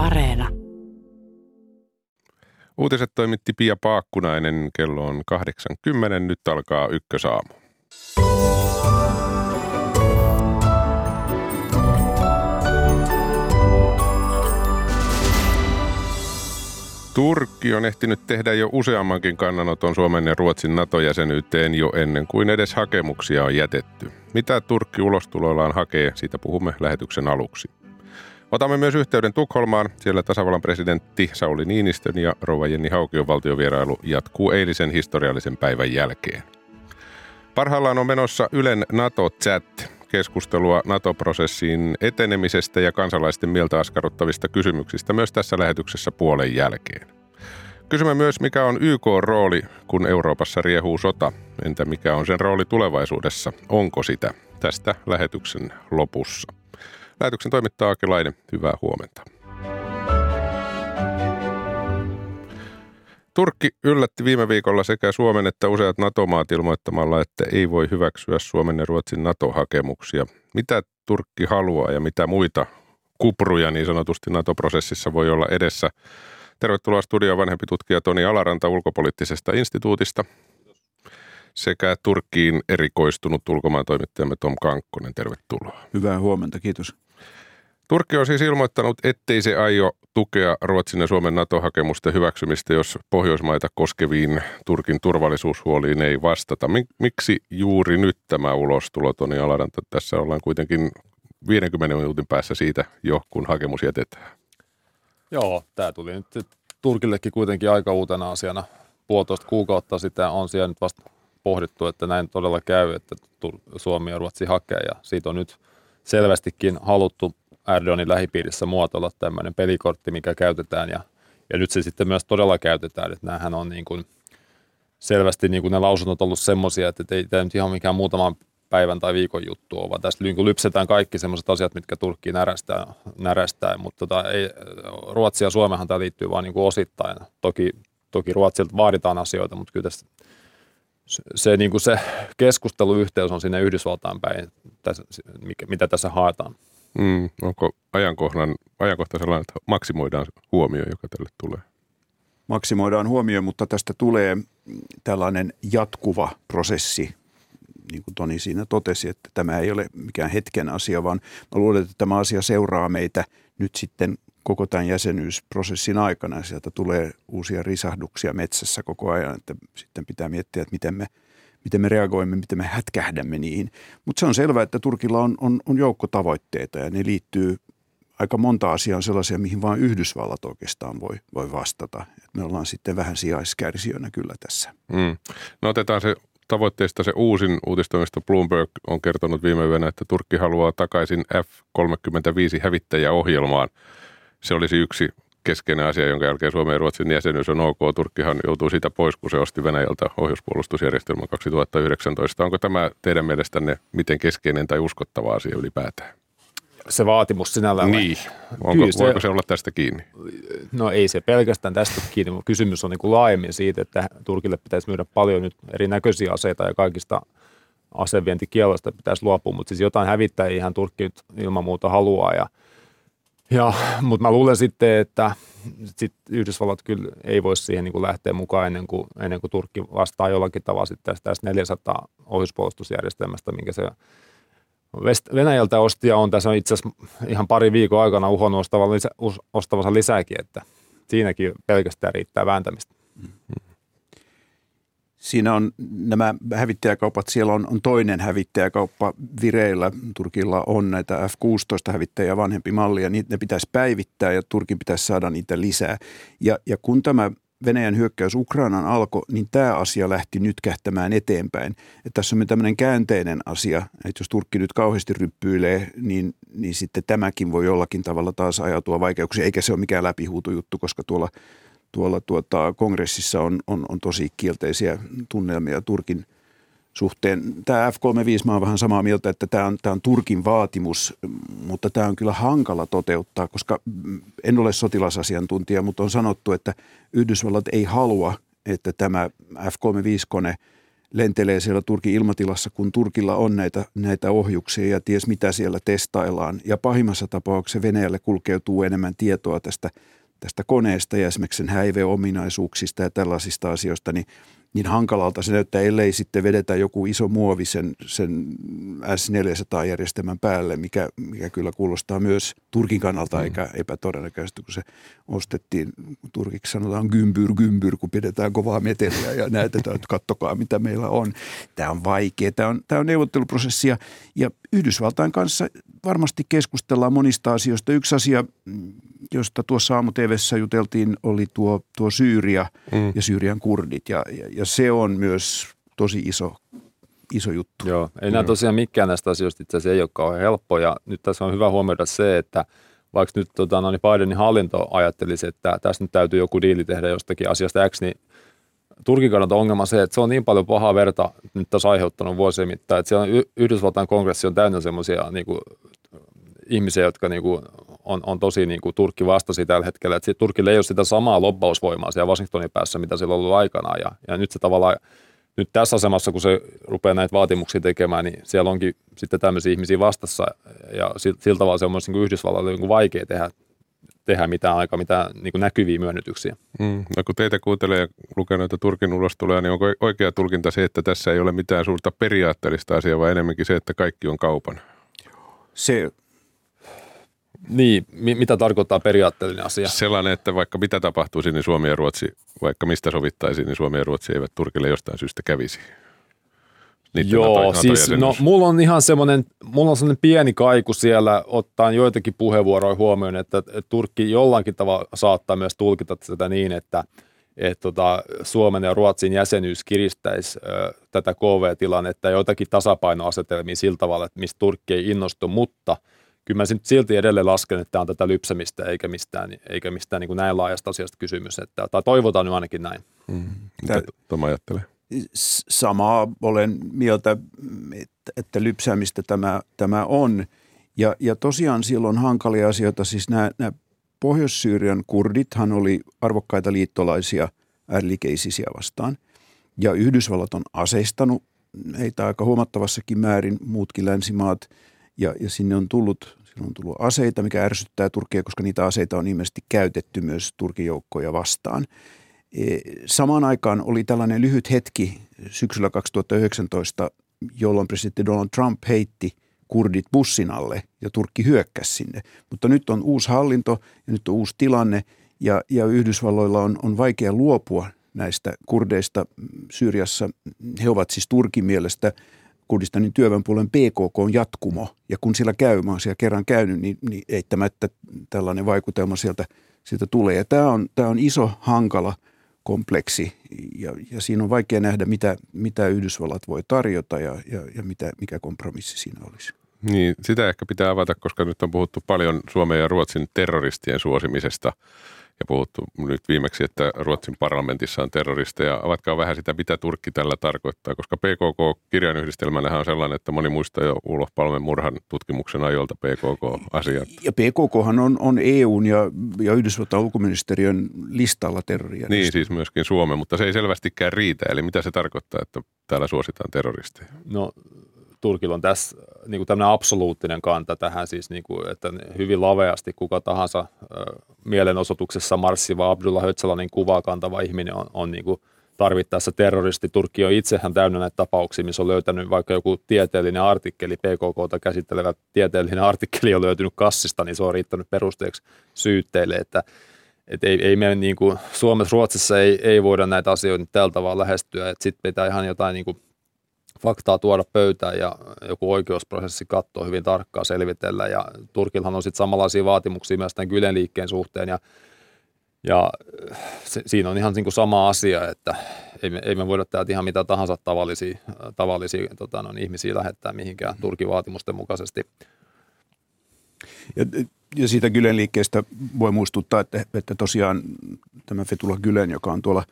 Areena. Uutiset toimitti Pia Paakkunainen. Kello on 80. Nyt alkaa ykkösaamu. Turkki on ehtinyt tehdä jo useammankin kannanoton Suomen ja Ruotsin NATO-jäsenyyteen jo ennen kuin edes hakemuksia on jätetty. Mitä Turkki ulostulollaan hakee, siitä puhumme lähetyksen aluksi. Otamme myös yhteyden Tukholmaan. Siellä tasavallan presidentti Sauli Niinistön ja rouva Jenni Haukion valtiovierailu jatkuu eilisen historiallisen päivän jälkeen. Parhaillaan on menossa Ylen NATO-chat, keskustelua NATO-prosessiin etenemisestä ja kansalaisten mieltä askarruttavista kysymyksistä myös tässä lähetyksessä puolen jälkeen. Kysymme myös, mikä on YK-rooli, kun Euroopassa riehuu sota. Entä mikä on sen rooli tulevaisuudessa? Onko sitä? Tästä lähetyksen lopussa. Lähetyksen toimittaa Akelainen. Hyvää huomenta. Turkki yllätti viime viikolla sekä Suomen että useat NATO-maat ilmoittamalla, että ei voi hyväksyä Suomen ja Ruotsin NATO-hakemuksia. Mitä Turkki haluaa ja mitä muita kupruja niin sanotusti NATO-prosessissa voi olla edessä? Tervetuloa studioon vanhempi tutkija Toni Alaranta ulkopoliittisesta instituutista sekä Turkkiin erikoistunut ulkomaan toimittajamme Tom Kankkonen. Tervetuloa. Hyvää huomenta, kiitos. Turkki on siis ilmoittanut, ettei se aio tukea Ruotsin ja Suomen NATO-hakemusten hyväksymistä, jos Pohjoismaita koskeviin Turkin turvallisuushuoliin ei vastata. Miksi juuri nyt tämä ulostulo, Toni Alaranta? Tässä ollaan kuitenkin 50 minuutin päässä siitä jo, kun hakemus jätetään. Joo, tämä tuli nyt Turkillekin kuitenkin aika uutena asiana. Puolitoista kuukautta sitä on siellä nyt vasta pohdittu, että näin todella käy, että Suomi ja Ruotsi hakee ja siitä on nyt selvästikin haluttu Erdoganin lähipiirissä muotoilla tämmöinen pelikortti, mikä käytetään ja, ja nyt se sitten myös todella käytetään, että näähän on niin kuin selvästi niin kuin ne lausunnot ollut semmoisia, että ei tämä nyt ihan mikään muutaman päivän tai viikon juttu ole, vaan tästä niin lypsetään kaikki semmoiset asiat, mitkä Turkkiin närästää, närästää mutta tota, ei, Ruotsi ja Suomehan tämä liittyy vain niin kuin osittain. Toki, toki Ruotsilta vaaditaan asioita, mutta kyllä tässä, se, se, niin kuin se keskusteluyhteys on sinne Yhdysvaltain päin, tässä, mikä, mitä tässä haetaan. Mm, onko ajankohdan, ajankohta sellainen, että maksimoidaan huomio, joka tälle tulee? Maksimoidaan huomio, mutta tästä tulee tällainen jatkuva prosessi, niin kuin Toni siinä totesi, että tämä ei ole mikään hetken asia, vaan mä luulen, että tämä asia seuraa meitä nyt sitten koko tämän jäsenyysprosessin aikana. Sieltä tulee uusia risahduksia metsässä koko ajan, että sitten pitää miettiä, että miten me – miten me reagoimme, miten me hätkähdämme niihin. Mutta se on selvää, että Turkilla on, on, on joukko tavoitteita ja ne liittyy aika monta asiaa sellaisia, mihin vain Yhdysvallat oikeastaan voi, voi vastata. Et me ollaan sitten vähän sijaiskärsijöinä kyllä tässä. Mm. No otetaan se tavoitteista se uusin uutistoimisto Bloomberg on kertonut viime yönä, että Turkki haluaa takaisin F-35 hävittäjäohjelmaan. Se olisi yksi keskeinen asia, jonka jälkeen Suomen ja Ruotsin jäsenyys on ok. Turkkihan joutuu siitä pois, kun se osti Venäjältä ohjuspuolustusjärjestelmän 2019. Onko tämä teidän mielestänne miten keskeinen tai uskottava asia ylipäätään? Se vaatimus sinällään. Niin. Onko, se, voiko se olla tästä kiinni? No ei se pelkästään tästä kiinni, mutta kysymys on niin kuin laajemmin siitä, että Turkille pitäisi myydä paljon nyt erinäköisiä aseita ja kaikista asevientikielosta pitäisi luopua, mutta siis jotain hävittäjiä ihan Turkki nyt ilman muuta haluaa ja – ja, mutta mä luulen sitten, että sit Yhdysvallat kyllä ei voi siihen niin kuin lähteä mukaan ennen kuin, ennen kuin Turkki vastaa jollakin tavalla sitten tästä, tästä 400 ohjuspuolustusjärjestelmästä, minkä se Venäjältä osti ja on tässä itse asiassa ihan pari viikon aikana uhonnut ostavansa lisääkin, että siinäkin pelkästään riittää vääntämistä. Mm-hmm. Siinä on nämä hävittäjäkaupat, siellä on, on toinen hävittäjäkauppa vireillä. Turkilla on näitä F-16 hävittäjä vanhempi malli ja niitä ne pitäisi päivittää ja Turkin pitäisi saada niitä lisää. Ja, ja kun tämä Venäjän hyökkäys Ukrainan alkoi, niin tämä asia lähti nyt kähtämään eteenpäin. Että tässä on tämmöinen käänteinen asia, että jos Turkki nyt kauheasti ryppyilee, niin, niin sitten tämäkin voi jollakin tavalla taas ajatua vaikeuksia, eikä se ole mikään läpihuutujuttu, koska tuolla tuolla tuota, kongressissa on, on, on tosi kielteisiä tunnelmia Turkin suhteen. Tämä F-35, mä olen vähän samaa mieltä, että tämä on, tämä on Turkin vaatimus, mutta tämä on kyllä hankala toteuttaa, koska en ole sotilasasiantuntija, mutta on sanottu, että Yhdysvallat ei halua, että tämä F-35-kone lentelee siellä Turkin ilmatilassa, kun Turkilla on näitä, näitä ohjuksia ja ties mitä siellä testaillaan. Ja pahimmassa tapauksessa Venäjälle kulkeutuu enemmän tietoa tästä, tästä koneesta ja esimerkiksi sen häiveominaisuuksista ja tällaisista asioista, niin niin hankalalta se näyttää, ellei sitten vedetä joku iso muovi sen, sen S400-järjestelmän päälle, mikä, mikä kyllä kuulostaa myös Turkin kannalta mm. eikä epätodennäköisesti, kun se ostettiin, Turkiksi sanotaan gymbyr, gymbyr, kun pidetään kovaa meteliä ja näytetään, että kattokaa mitä meillä on. Tämä on vaikea, tämä on, tämä on neuvotteluprosessi ja, ja Yhdysvaltain kanssa varmasti keskustellaan monista asioista. Yksi asia, josta tuossa aamu juteltiin, oli tuo, tuo Syyria mm. ja Syyrian kurdit ja, ja, ja se on myös tosi iso iso juttu. Joo, ei nämä tosiaan mikään näistä asioista itse asiassa ei ole kauhean helppo ja nyt tässä on hyvä huomioida se, että vaikka nyt tota, no, niin Bidenin hallinto ajattelisi, että tässä nyt täytyy joku diili tehdä jostakin asiasta X, niin Turkin kannalta ongelma se, että se on niin paljon pahaa verta nyt tässä aiheuttanut vuosien mittaan, että siellä on Yhdysvaltain kongressi on täynnä semmoisia niin ihmisiä, jotka niin kuin, on, on tosi niin kuin, Turkki vastasi tällä hetkellä. Että Turkille ei ole sitä samaa lobbausvoimaa siellä Washingtonin päässä, mitä sillä on ollut aikanaan. Ja, ja nyt se tavallaan, nyt tässä asemassa, kun se rupeaa näitä vaatimuksia tekemään, niin siellä onkin sitten tämmöisiä ihmisiä vastassa. Ja sillä tavalla se on myös niin Yhdysvallalle niin vaikea tehdä tehdä mitään aika mitään niin kuin näkyviä myönnytyksiä. Mm. No kun teitä kuuntelee ja lukee noita Turkin ulostuloja, niin onko oikea tulkinta se, että tässä ei ole mitään suurta periaatteellista asiaa, vai enemmänkin se, että kaikki on kaupan? Se niin, mi- mitä tarkoittaa periaatteellinen asia? Sellainen, että vaikka mitä tapahtuisi, niin Suomi ja Ruotsi, vaikka mistä sovittaisiin, niin Suomi ja Ruotsi eivät Turkille jostain syystä kävisi. Joo, siis no, mulla on ihan semmoinen, mulla on semmoinen pieni kaiku siellä, ottaen joitakin puheenvuoroja huomioon, että, että Turkki jollakin tavalla saattaa myös tulkita tätä niin, että, että tota, Suomen ja Ruotsin jäsenyys kiristäisi ö, tätä KV-tilannetta ja joitakin tasapainoasetelmia sillä tavalla, että mistä Turkki ei innostu, mutta – kyllä mä silti edelleen lasken, että tämä on tätä lypsämistä eikä mistään, eikä mistään niin kuin näin laajasta asiasta kysymys. Että, tai toivotaan nyt ainakin näin. Mm. Mitä Tom ajattelee? Samaa olen mieltä, että, että lypsäämistä tämä, tämä on. Ja, ja tosiaan siellä on hankalia asioita. Siis nämä, nämä Pohjois-Syyrian kurdithan oli arvokkaita liittolaisia ääriliikeisisiä vastaan. Ja Yhdysvallat on aseistanut heitä aika huomattavassakin määrin, muutkin länsimaat – ja, ja sinne on tullut, sinne on tullut aseita, mikä ärsyttää Turkia, koska niitä aseita on ilmeisesti käytetty myös Turkin joukkoja vastaan. Samaan aikaan oli tällainen lyhyt hetki syksyllä 2019, jolloin presidentti Donald Trump heitti kurdit bussin alle ja Turkki hyökkäsi sinne. Mutta nyt on uusi hallinto ja nyt on uusi tilanne ja, ja Yhdysvalloilla on, on vaikea luopua näistä kurdeista Syyriassa. He ovat siis Turkin mielestä – Kurdistanin työväenpuolen PKK on jatkumo. Ja kun siellä käy, mä oon siellä kerran käynyt, niin, niin eittämättä tällainen vaikutelma sieltä, sieltä tulee. Ja tämä on, tämä on iso, hankala kompleksi ja, ja siinä on vaikea nähdä, mitä, mitä Yhdysvallat voi tarjota ja, ja, ja mitä, mikä kompromissi siinä olisi. Niin, sitä ehkä pitää avata, koska nyt on puhuttu paljon Suomen ja Ruotsin terroristien suosimisesta – ja puhuttu nyt viimeksi, että Ruotsin parlamentissa on terroristeja. Avatkaa vähän sitä, mitä Turkki tällä tarkoittaa, koska PKK-kirjainyhdistelmänä on sellainen, että moni muistaa jo Ulof Palmen murhan tutkimuksen ajolta PKK-asiat. Ja PKK on, on EUn ja, ja Yhdysvaltain ulkoministeriön listalla terroria. Niin, siis myöskin Suomen, mutta se ei selvästikään riitä. Eli mitä se tarkoittaa, että täällä suositaan terroristeja? No Turkilla on tässä niin kuin tämmöinen absoluuttinen kanta tähän, siis niin kuin, että hyvin laveasti kuka tahansa äh, mielenosoituksessa marssiva Abdullah Öcalanin kuvaa kantava ihminen on, on niin kuin tarvittaessa terroristi. Turkki on itsehän täynnä näitä tapauksia, missä on löytänyt vaikka joku tieteellinen artikkeli, PKKta käsittelevä tieteellinen artikkeli on löytynyt kassista, niin se on riittänyt perusteeksi syytteille, että et ei, ei meidän niin kuin, Suomessa, Ruotsissa ei, ei voida näitä asioita tällä tavalla lähestyä, että sitten pitää ihan jotain niin kuin, faktaa tuoda pöytään ja joku oikeusprosessi katsoa hyvin tarkkaan selvitellä. Ja Turkillahan on sitten samanlaisia vaatimuksia myös tämän Gylen liikkeen suhteen ja, ja se, siinä on ihan niin kuin sama asia, että ei me, ei me voida täältä ihan mitä tahansa tavallisia, tavallisia tota, no, ihmisiä lähettää mihinkään Turkin vaatimusten mukaisesti. Ja, ja siitä Gylen liikkeestä voi muistuttaa, että, että tosiaan tämä Fetula Gylen, joka on tuolla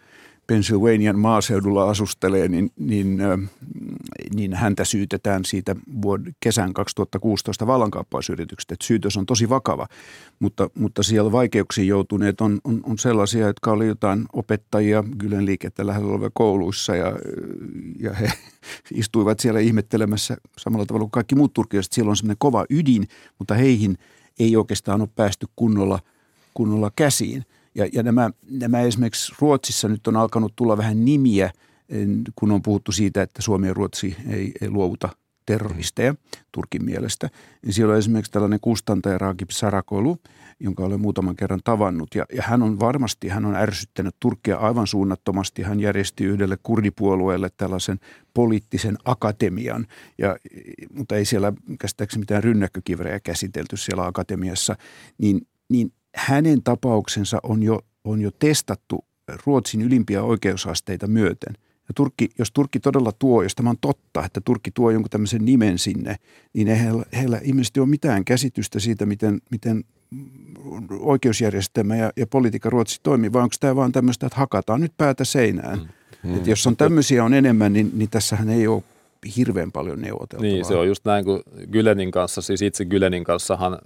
Pennsylvanian maaseudulla asustelee, niin, niin, niin häntä syytetään siitä vuod- kesän 2016 vallankaappausyrityksestä. Että syytös on tosi vakava, mutta, mutta siellä vaikeuksiin joutuneet on, on, on sellaisia, jotka oli jotain opettajia Gylen liikettä lähellä olevia kouluissa ja, ja he istuivat siellä ihmettelemässä samalla tavalla kuin kaikki muut turkilaiset. Siellä on semmoinen kova ydin, mutta heihin ei oikeastaan ole päästy kunnolla, kunnolla käsiin – ja, ja nämä, nämä esimerkiksi Ruotsissa nyt on alkanut tulla vähän nimiä, kun on puhuttu siitä, että Suomi ja Ruotsi ei, ei luovuta terroristeja Turkin mielestä. Niin siellä on esimerkiksi tällainen kustantaja Ragib Sarakolu, jonka olen muutaman kerran tavannut. Ja, ja hän on varmasti, hän on ärsyttänyt Turkkia aivan suunnattomasti. Hän järjesti yhdelle kurdipuolueelle tällaisen poliittisen akatemian, ja, mutta ei siellä käsittääkseni mitään rynnäkkökivrejä käsitelty siellä akatemiassa. Niin, niin hänen tapauksensa on jo, on jo testattu Ruotsin ylimpiä oikeusasteita myöten. Ja Turkki, jos Turkki todella tuo, jos tämä on totta, että Turkki tuo jonkun tämmöisen nimen sinne, niin ei heillä, heillä ilmeisesti ole mitään käsitystä siitä, miten, miten oikeusjärjestelmä ja, ja politiikka Ruotsi toimii, vai onko tämä vaan tämmöistä, että hakataan nyt päätä seinään. Mm. Että jos on tämmöisiä on enemmän, niin, niin tässähän ei ole hirveän paljon neuvoteltavaa. Niin, se on just näin kuin Gylenin kanssa, siis itse Gylenin kanssahan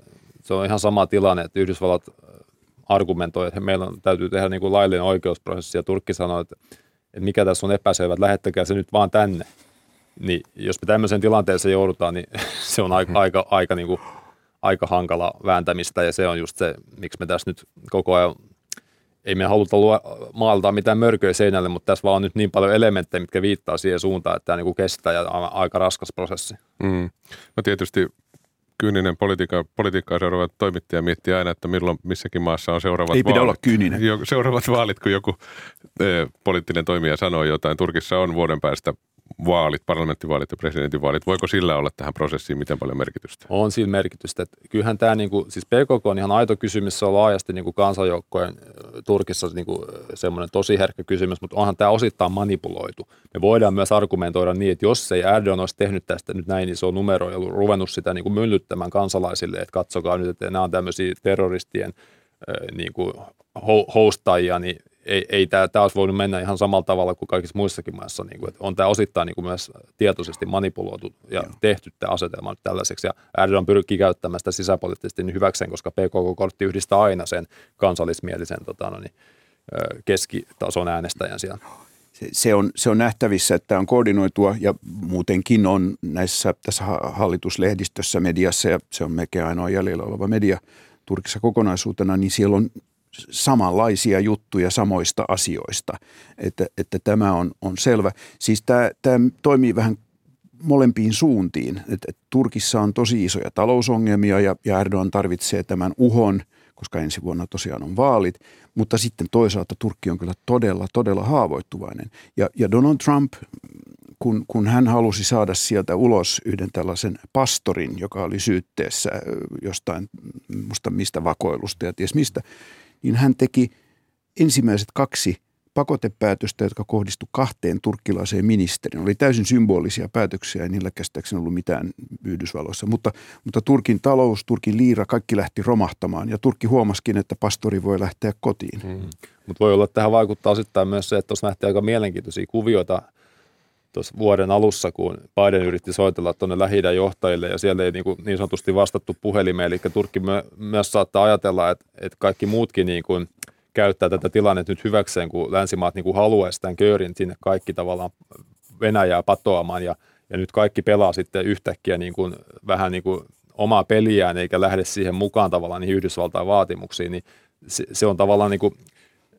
se on ihan sama tilanne, että Yhdysvallat äh, argumentoi, että meillä on, täytyy tehdä niin kuin laillinen oikeusprosessi ja Turkki sanoo, että, että mikä tässä on epäselvä, että lähettäkää se nyt vaan tänne. Niin jos me tämmöiseen tilanteeseen joudutaan, niin se on aika, aika, aika, niin kuin, aika hankala vääntämistä ja se on just se, miksi me tässä nyt koko ajan ei me haluta luo, maaltaa mitään mörköä seinälle, mutta tässä vaan on nyt niin paljon elementtejä, mitkä viittaa siihen suuntaan, että tämä niin kuin kestää ja on aika raskas prosessi. Mm. No tietysti kyyninen politiikka, politiikkaa seuraava toimittaja miettii aina, että milloin missäkin maassa on seuraavat Ei pidä vaalit. olla kyyninen. Seuraavat vaalit, kun joku e, poliittinen toimija sanoo jotain. Turkissa on vuoden päästä vaalit, parlamenttivaalit ja presidentinvaalit. Voiko sillä olla tähän prosessiin miten paljon merkitystä? On sillä merkitystä. Että kyllähän tämä, niin kuin, siis PKK on ihan aito kysymys, se on laajasti niin kuin kansanjoukkojen Turkissa niin kuin semmoinen tosi herkkä kysymys, mutta onhan tämä osittain manipuloitu. Me voidaan myös argumentoida niin, että jos ei Erdogan olisi tehnyt tästä nyt näin iso numero ja ruvennut sitä niin kuin myllyttämään kansalaisille, että katsokaa nyt, että nämä on tämmöisiä terroristien niin kuin hostajia, niin ei, ei tämä, tämä olisi voinut mennä ihan samalla tavalla kuin kaikissa muissakin maissa. Niin kuin, että on tämä osittain niin kuin myös tietoisesti manipuloitu ja Joo. tehty tämä asetelma nyt tällaiseksi. Ja Erdogan pyrkii käyttämään sitä sisäpoliittisesti niin hyväkseen, koska PKK-kortti yhdistää aina sen kansallismielisen tota, no niin, keskitason äänestäjän siellä. Se, se, on, se on nähtävissä, että on koordinoitua ja muutenkin on näissä tässä hallituslehdistössä, mediassa ja se on melkein ainoa jäljellä oleva media Turkissa kokonaisuutena, niin siellä on samanlaisia juttuja samoista asioista, että, että tämä on, on selvä. Siis tämä, tämä toimii vähän molempiin suuntiin. että että Turkissa on tosi isoja talousongelmia ja, ja Erdogan tarvitsee tämän uhon, koska ensi vuonna tosiaan on vaalit, mutta sitten toisaalta Turkki on kyllä todella, todella haavoittuvainen. Ja, ja Donald Trump, kun, kun hän halusi saada sieltä ulos yhden tällaisen pastorin, joka oli syytteessä jostain, musta mistä vakoilusta ja ties mistä, niin hän teki ensimmäiset kaksi pakotepäätöstä, jotka kohdistu kahteen turkkilaiseen ministeriin. Oli täysin symbolisia päätöksiä, ei niillä käsittääkseni ollut mitään Yhdysvalloissa. Mutta, mutta Turkin talous, Turkin liira, kaikki lähti romahtamaan ja Turkki huomasikin, että pastori voi lähteä kotiin. Hmm. Mutta voi olla, että tähän vaikuttaa osittain myös se, että tuossa nähtiin aika mielenkiintoisia kuvioita tuossa vuoden alussa, kun Biden yritti soitella tuonne lähi johtajille ja siellä ei niin, kuin niin sanotusti vastattu puhelimeen. Eli Turkki myös saattaa ajatella, että, että kaikki muutkin niin kuin käyttää tätä tilannetta nyt hyväkseen, kun länsimaat niin kuin haluaisi tämän köörin sinne kaikki tavallaan Venäjää patoamaan ja, ja nyt kaikki pelaa sitten yhtäkkiä niin kuin, vähän niin kuin omaa peliään eikä lähde siihen mukaan tavallaan niihin Yhdysvaltain vaatimuksiin, niin se, se on tavallaan niin kuin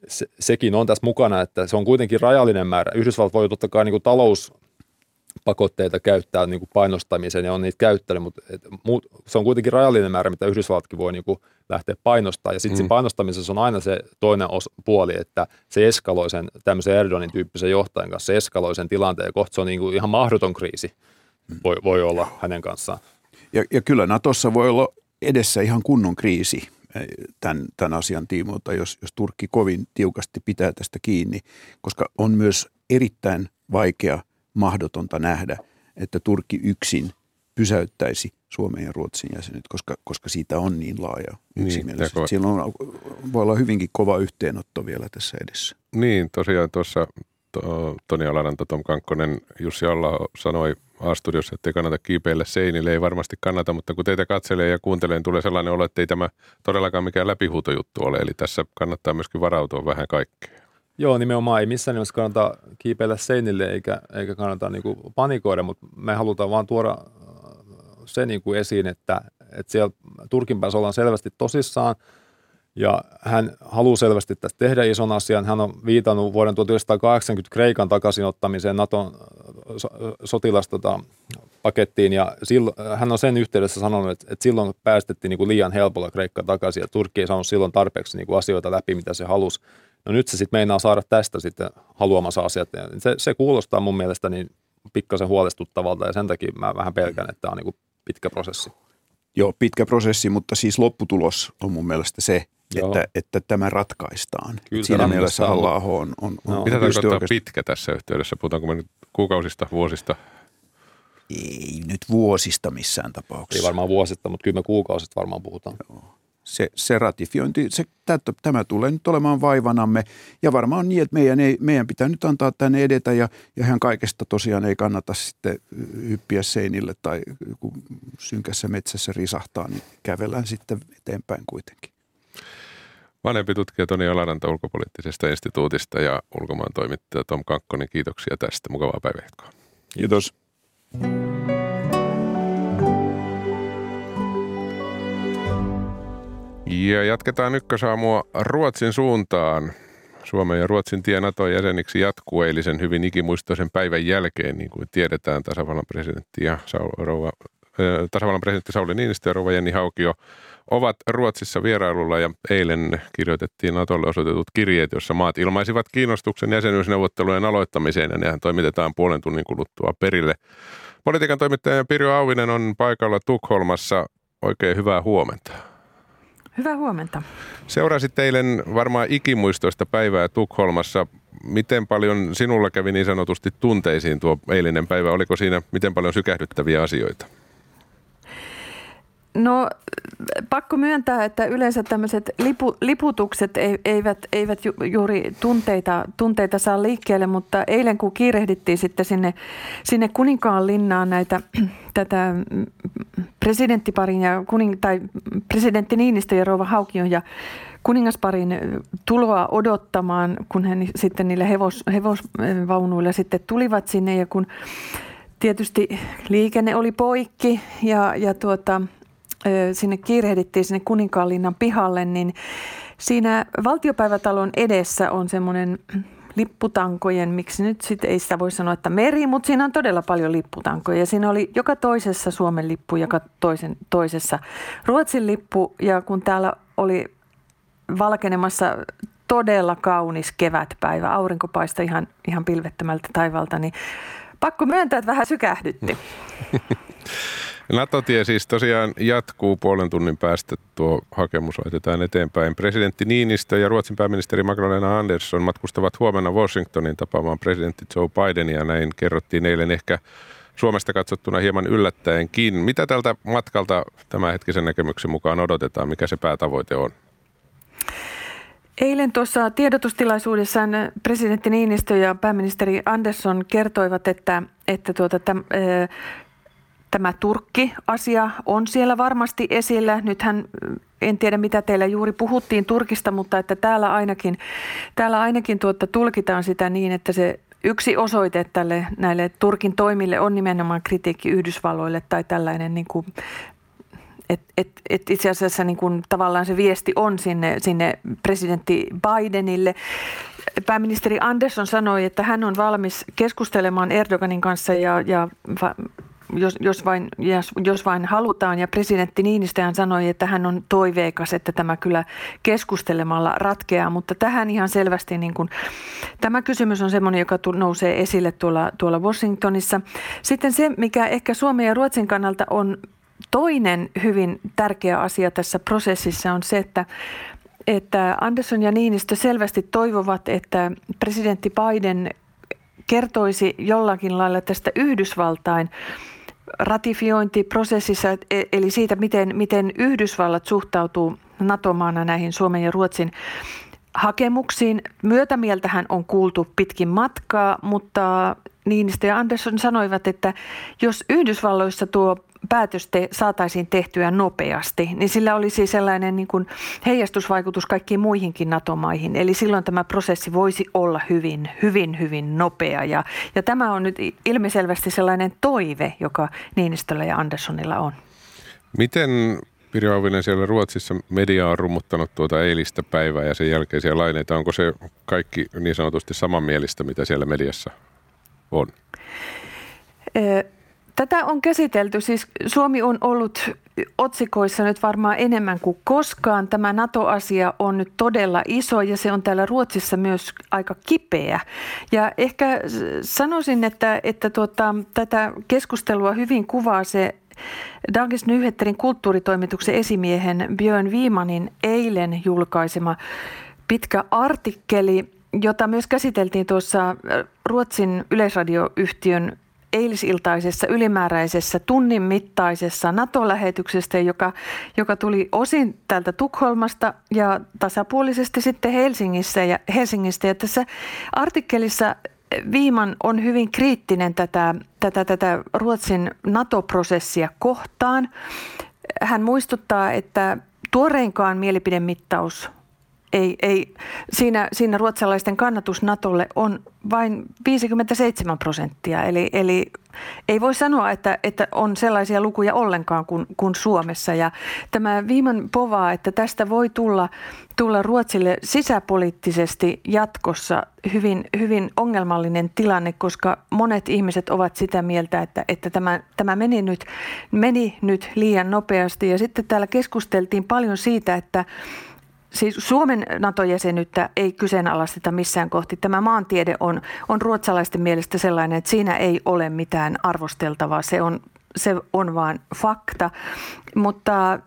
se, sekin on tässä mukana, että se on kuitenkin rajallinen määrä. Yhdysvallat voi totta kai niin kuin talouspakotteita käyttää niin kuin painostamiseen ja on niitä käyttänyt, mutta et, muut, se on kuitenkin rajallinen määrä, mitä Yhdysvallatkin voi niin kuin lähteä painostamaan. Ja sitten mm. painostamisessa on aina se toinen os, puoli, että se eskaloi sen tämmöisen Erdoganin tyyppisen johtajan kanssa, se eskaloi sen tilanteen ja kohta se on niin kuin ihan mahdoton kriisi voi, voi olla hänen kanssaan. Ja, ja kyllä Natossa voi olla edessä ihan kunnon kriisi tämän, tämän asian tiimoilta, jos, jos Turkki kovin tiukasti pitää tästä kiinni, koska on myös erittäin vaikea, mahdotonta nähdä, että Turkki yksin pysäyttäisi Suomen ja Ruotsin jäsenet, koska, koska siitä on niin laaja niin, yksimielisyys. Niin, Siellä on voi olla hyvinkin kova yhteenotto vielä tässä edessä. Niin, tosiaan tuossa to, Toni Alaranta, Tom Kankkonen, Jussi Alla sanoi A-studiossa, että ei kannata kiipeillä seinille. Ei varmasti kannata, mutta kun teitä katselee ja kuuntelee, niin tulee sellainen olo, että ei tämä todellakaan mikään läpihuutojuttu ole. Eli tässä kannattaa myöskin varautua vähän kaikkeen. Joo, nimenomaan ei missään nimessä kannata kiipeillä seinille eikä, eikä kannata niin kuin panikoida, mutta me halutaan vaan tuoda se niin kuin esiin, että, että siellä Turkin päässä ollaan selvästi tosissaan ja hän haluaa selvästi tästä tehdä ison asian. Hän on viitannut vuoden 1980 Kreikan takaisinottamiseen Naton äh, sotilaspakettiin ja silloin, hän on sen yhteydessä sanonut, että, että silloin päästettiin niin kuin liian helpolla Kreikka takaisin ja Turkki ei saanut silloin tarpeeksi niin kuin asioita läpi, mitä se halusi. No nyt se sitten meinaa saada tästä sitten haluamansa asiat. Se, se kuulostaa mun mielestä niin pikkasen huolestuttavalta ja sen takia mä vähän pelkän, että tämä on niin pitkä prosessi. Joo, pitkä prosessi, mutta siis lopputulos on mun mielestä se, että, että tämä ratkaistaan. Kyllä Siinä mielessä halla on, on, on no. Mitä tarkoittaa pitkä tässä yhteydessä? Puhutaanko me nyt kuukausista, vuosista? Ei nyt vuosista missään tapauksessa. Ei varmaan vuosista, mutta kyllä me kuukausista varmaan puhutaan. Joo se, se ratifiointi, se, tämä tulee nyt olemaan vaivanamme. Ja varmaan niin, että meidän, ei, meidän pitää nyt antaa tänne edetä ja, ja ihan kaikesta tosiaan ei kannata sitten hyppiä seinille tai kun synkässä metsässä risahtaa, niin kävellään sitten eteenpäin kuitenkin. Vanhempi tutkija Toni Alaranta ulkopoliittisesta instituutista ja ulkomaan toimittaja Tom Kankkonen, kiitoksia tästä. Mukavaa päivänjatkoa. Kiitos. Ja jatketaan ykkösaamua Ruotsin suuntaan. Suomen ja Ruotsin tie NATO-jäseniksi jatkuu eilisen hyvin ikimuistoisen päivän jälkeen, niin kuin tiedetään tasavallan presidentti ja Saul, rouva, tasavallan presidentti Sauli Niinistö ja rouva Jenni Haukio ovat Ruotsissa vierailulla ja eilen kirjoitettiin Natolle osoitetut kirjeet, jossa maat ilmaisivat kiinnostuksen jäsenyysneuvottelujen aloittamiseen ja nehän toimitetaan puolen tunnin kuluttua perille. Politiikan toimittaja Pirjo Auvinen on paikalla Tukholmassa. Oikein hyvää huomenta. Hyvää huomenta. Seurasit eilen varmaan ikimuistoista päivää Tukholmassa. Miten paljon sinulla kävi niin sanotusti tunteisiin tuo eilinen päivä? Oliko siinä miten paljon sykähdyttäviä asioita? No pakko myöntää, että yleensä tämmöiset lipu, liputukset eivät, eivät ju, juuri tunteita, tunteita saa liikkeelle, mutta eilen kun kiirehdittiin sitten sinne, sinne kuninkaan linnaan näitä tätä presidenttiparin ja kuning, tai presidentti Niinistö ja Rouva Haukion ja kuningasparin tuloa odottamaan, kun he sitten niillä hevos, hevosvaunuilla sitten tulivat sinne. Ja kun tietysti liikenne oli poikki ja, ja tuota, sinne kiirehdittiin sinne Kuninkaanlinnan pihalle, niin siinä valtiopäivätalon edessä on semmoinen lipputankojen, miksi nyt sitten ei sitä voi sanoa, että meri, mutta siinä on todella paljon lipputankoja. Ja siinä oli joka toisessa Suomen lippu, joka toisen, toisessa Ruotsin lippu. Ja kun täällä oli valkenemassa todella kaunis kevätpäivä, aurinko paistoi ihan, ihan pilvettömältä taivalta, niin pakko myöntää, että vähän sykähdytti. NATO-tie siis tosiaan jatkuu puolen tunnin päästä. Tuo hakemus laitetaan eteenpäin. Presidentti Niinistö ja Ruotsin pääministeri Magdalena Andersson matkustavat huomenna Washingtonin tapaamaan presidentti Joe Bidenia. Näin kerrottiin eilen ehkä Suomesta katsottuna hieman yllättäenkin. Mitä tältä matkalta hetkisen näkemyksen mukaan odotetaan? Mikä se päätavoite on? Eilen tuossa tiedotustilaisuudessaan presidentti Niinistö ja pääministeri Andersson kertoivat, että, että tuota, täm, Tämä Turkki-asia on siellä varmasti esillä. Nythän en tiedä mitä teillä juuri puhuttiin Turkista, mutta että täällä ainakin, täällä ainakin tuota, tulkitaan sitä niin, että se yksi osoite tälle näille Turkin toimille on nimenomaan kritiikki Yhdysvalloille tai tällainen niin kuin et, et, et itse asiassa niin kuin tavallaan se viesti on sinne, sinne presidentti Bidenille. Pääministeri Andersson sanoi, että hän on valmis keskustelemaan Erdoganin kanssa ja, ja jos, jos, vain, jos, vain halutaan. Ja presidentti Niinistöhän sanoi, että hän on toiveikas, että tämä kyllä keskustelemalla ratkeaa. Mutta tähän ihan selvästi niin kuin, tämä kysymys on sellainen, joka nousee esille tuolla, tuolla Washingtonissa. Sitten se, mikä ehkä Suomen ja Ruotsin kannalta on toinen hyvin tärkeä asia tässä prosessissa on se, että että Andersson ja Niinistö selvästi toivovat, että presidentti Biden kertoisi jollakin lailla tästä Yhdysvaltain ratifiointiprosessissa, e, eli siitä, miten, miten Yhdysvallat suhtautuu NATO-maana näihin Suomen ja Ruotsin hakemuksiin. Myötämieltähän on kuultu pitkin matkaa, mutta Niinistö ja Andersson sanoivat, että jos Yhdysvalloissa tuo päätös te, saataisiin tehtyä nopeasti, niin sillä olisi sellainen niin kuin heijastusvaikutus kaikkiin muihinkin NATO-maihin. Eli silloin tämä prosessi voisi olla hyvin, hyvin, hyvin nopea. Ja, ja tämä on nyt ilmiselvästi sellainen toive, joka Niinistöllä ja Anderssonilla on. Miten Pirjo Auvinen siellä Ruotsissa media on rummuttanut tuota eilistä päivää ja sen jälkeisiä laineita. Onko se kaikki niin sanotusti samanmielistä, mitä siellä mediassa on? Tätä on käsitelty, siis Suomi on ollut otsikoissa nyt varmaan enemmän kuin koskaan. Tämä NATO-asia on nyt todella iso ja se on täällä Ruotsissa myös aika kipeä. Ja ehkä sanoisin, että, että tuota, tätä keskustelua hyvin kuvaa se Dagens Nyheterin kulttuuritoimituksen esimiehen Björn Viimanin eilen julkaisema pitkä artikkeli, jota myös käsiteltiin tuossa Ruotsin yleisradioyhtiön eilisiltaisessa ylimääräisessä tunnin mittaisessa NATO-lähetyksestä, joka, joka tuli osin täältä Tukholmasta ja tasapuolisesti sitten Helsingissä ja, Helsingistä. Ja tässä artikkelissa Viiman on hyvin kriittinen tätä, tätä, tätä Ruotsin NATO-prosessia kohtaan. Hän muistuttaa, että tuoreinkaan mielipidemittaus ei, ei, siinä, siinä ruotsalaisten kannatus Natolle on vain 57 prosenttia. Eli, eli ei voi sanoa, että, että on sellaisia lukuja ollenkaan kuin, kuin Suomessa. Ja tämä viiman povaa, että tästä voi tulla, tulla Ruotsille sisäpoliittisesti jatkossa hyvin, hyvin ongelmallinen tilanne, koska monet ihmiset ovat sitä mieltä, että, että tämä, tämä meni, nyt, meni nyt liian nopeasti. Ja sitten täällä keskusteltiin paljon siitä, että siis Suomen NATO-jäsenyyttä ei kyseenalaisteta missään kohti. Tämä maantiede on, on ruotsalaisten mielestä sellainen, että siinä ei ole mitään arvosteltavaa. Se on, se on vain fakta. Mutta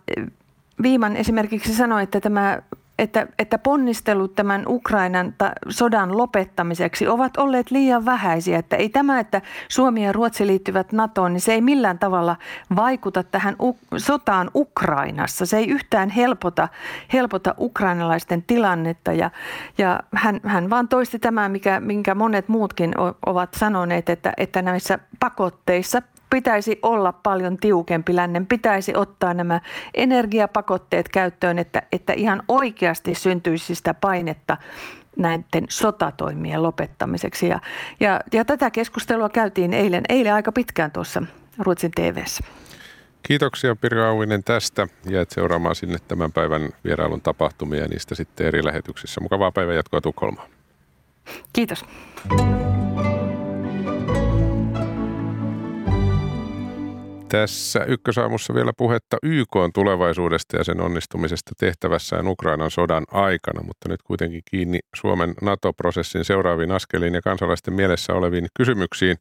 Viiman esimerkiksi sanoi, että tämä että, että ponnistelut tämän Ukrainan sodan lopettamiseksi ovat olleet liian vähäisiä. Että ei tämä, että Suomi ja Ruotsi liittyvät NATOon, niin se ei millään tavalla vaikuta tähän sotaan Ukrainassa. Se ei yhtään helpota, helpota ukrainalaisten tilannetta ja, ja hän, hän vaan toisti tämän, mikä, minkä monet muutkin ovat sanoneet, että, että näissä pakotteissa pitäisi olla paljon tiukempi. Lännen pitäisi ottaa nämä energiapakotteet käyttöön, että, että ihan oikeasti syntyisi sitä painetta näiden sotatoimien lopettamiseksi. Ja, ja, ja tätä keskustelua käytiin eilen, eilen aika pitkään tuossa Ruotsin TVssä. Kiitoksia Pirjo Auvinen tästä. Jäät seuraamaan sinne tämän päivän vierailun tapahtumia ja niistä sitten eri lähetyksissä. Mukavaa päivän jatkoa Tukholmaan. Kiitos. Tässä ykkösaamussa vielä puhetta YK on tulevaisuudesta ja sen onnistumisesta tehtävässään Ukrainan sodan aikana, mutta nyt kuitenkin kiinni Suomen NATO-prosessin seuraaviin askeliin ja kansalaisten mielessä oleviin kysymyksiin.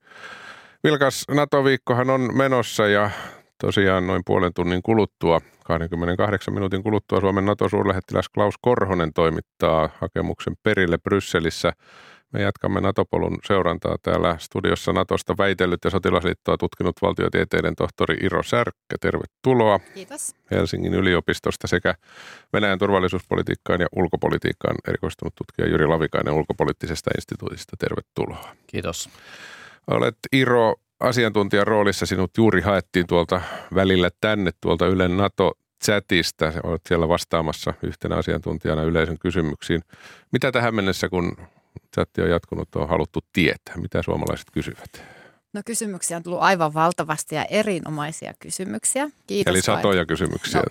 Vilkas NATO-viikkohan on menossa ja tosiaan noin puolen tunnin kuluttua, 28 minuutin kuluttua Suomen NATO-suurlähettiläs Klaus Korhonen toimittaa hakemuksen perille Brysselissä – me jatkamme Natopolun seurantaa täällä studiossa Natosta väitellyt ja sotilasliittoa tutkinut valtiotieteiden tohtori Iro Särkkä. Tervetuloa. Kiitos. Helsingin yliopistosta sekä Venäjän turvallisuuspolitiikkaan ja ulkopolitiikkaan erikoistunut tutkija Jyri Lavikainen ulkopoliittisesta instituutista. Tervetuloa. Kiitos. Olet Iro asiantuntijan roolissa. Sinut juuri haettiin tuolta välillä tänne tuolta Ylen NATO chatista. Olet siellä vastaamassa yhtenä asiantuntijana yleisön kysymyksiin. Mitä tähän mennessä, kun chatti on jatkunut, on haluttu tietää. Mitä suomalaiset kysyvät? No kysymyksiä on tullut aivan valtavasti ja erinomaisia kysymyksiä. Kiitos Eli satoja vai. kysymyksiä.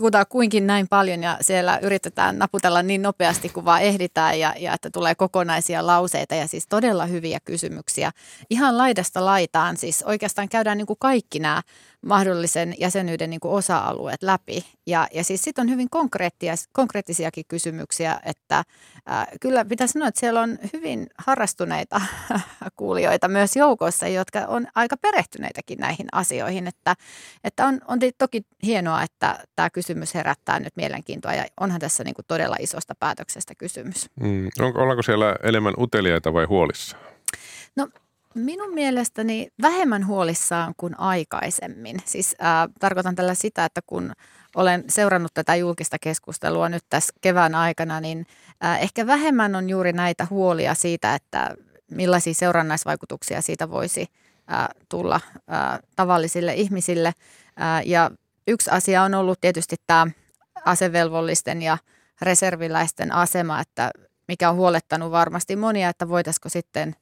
No, kuinkin näin paljon ja siellä yritetään naputella niin nopeasti kuin vaan ehditään ja, ja että tulee kokonaisia lauseita ja siis todella hyviä kysymyksiä. Ihan laidasta laitaan siis oikeastaan käydään niin kuin kaikki nämä mahdollisen jäsenyyden niin kuin osa-alueet läpi. Ja, ja siis sitten on hyvin konkreettisia, konkreettisiakin kysymyksiä, että äh, kyllä pitää sanoa, että siellä on hyvin harrastuneita kuulijoita myös joukossa, jotka on aika perehtyneitäkin näihin asioihin. Että, että on, on toki hienoa, että tämä kysymys herättää nyt mielenkiintoa ja onhan tässä niin kuin todella isosta päätöksestä kysymys. Mm. Onko, ollaanko siellä enemmän uteliaita vai huolissa? No Minun mielestäni vähemmän huolissaan kuin aikaisemmin. Siis äh, tarkoitan tällä sitä, että kun olen seurannut tätä julkista keskustelua nyt tässä kevään aikana, niin äh, ehkä vähemmän on juuri näitä huolia siitä, että millaisia seurannaisvaikutuksia siitä voisi äh, tulla äh, tavallisille ihmisille. Äh, ja yksi asia on ollut tietysti tämä asevelvollisten ja reserviläisten asema, että mikä on huolettanut varmasti monia, että voitaisiko sitten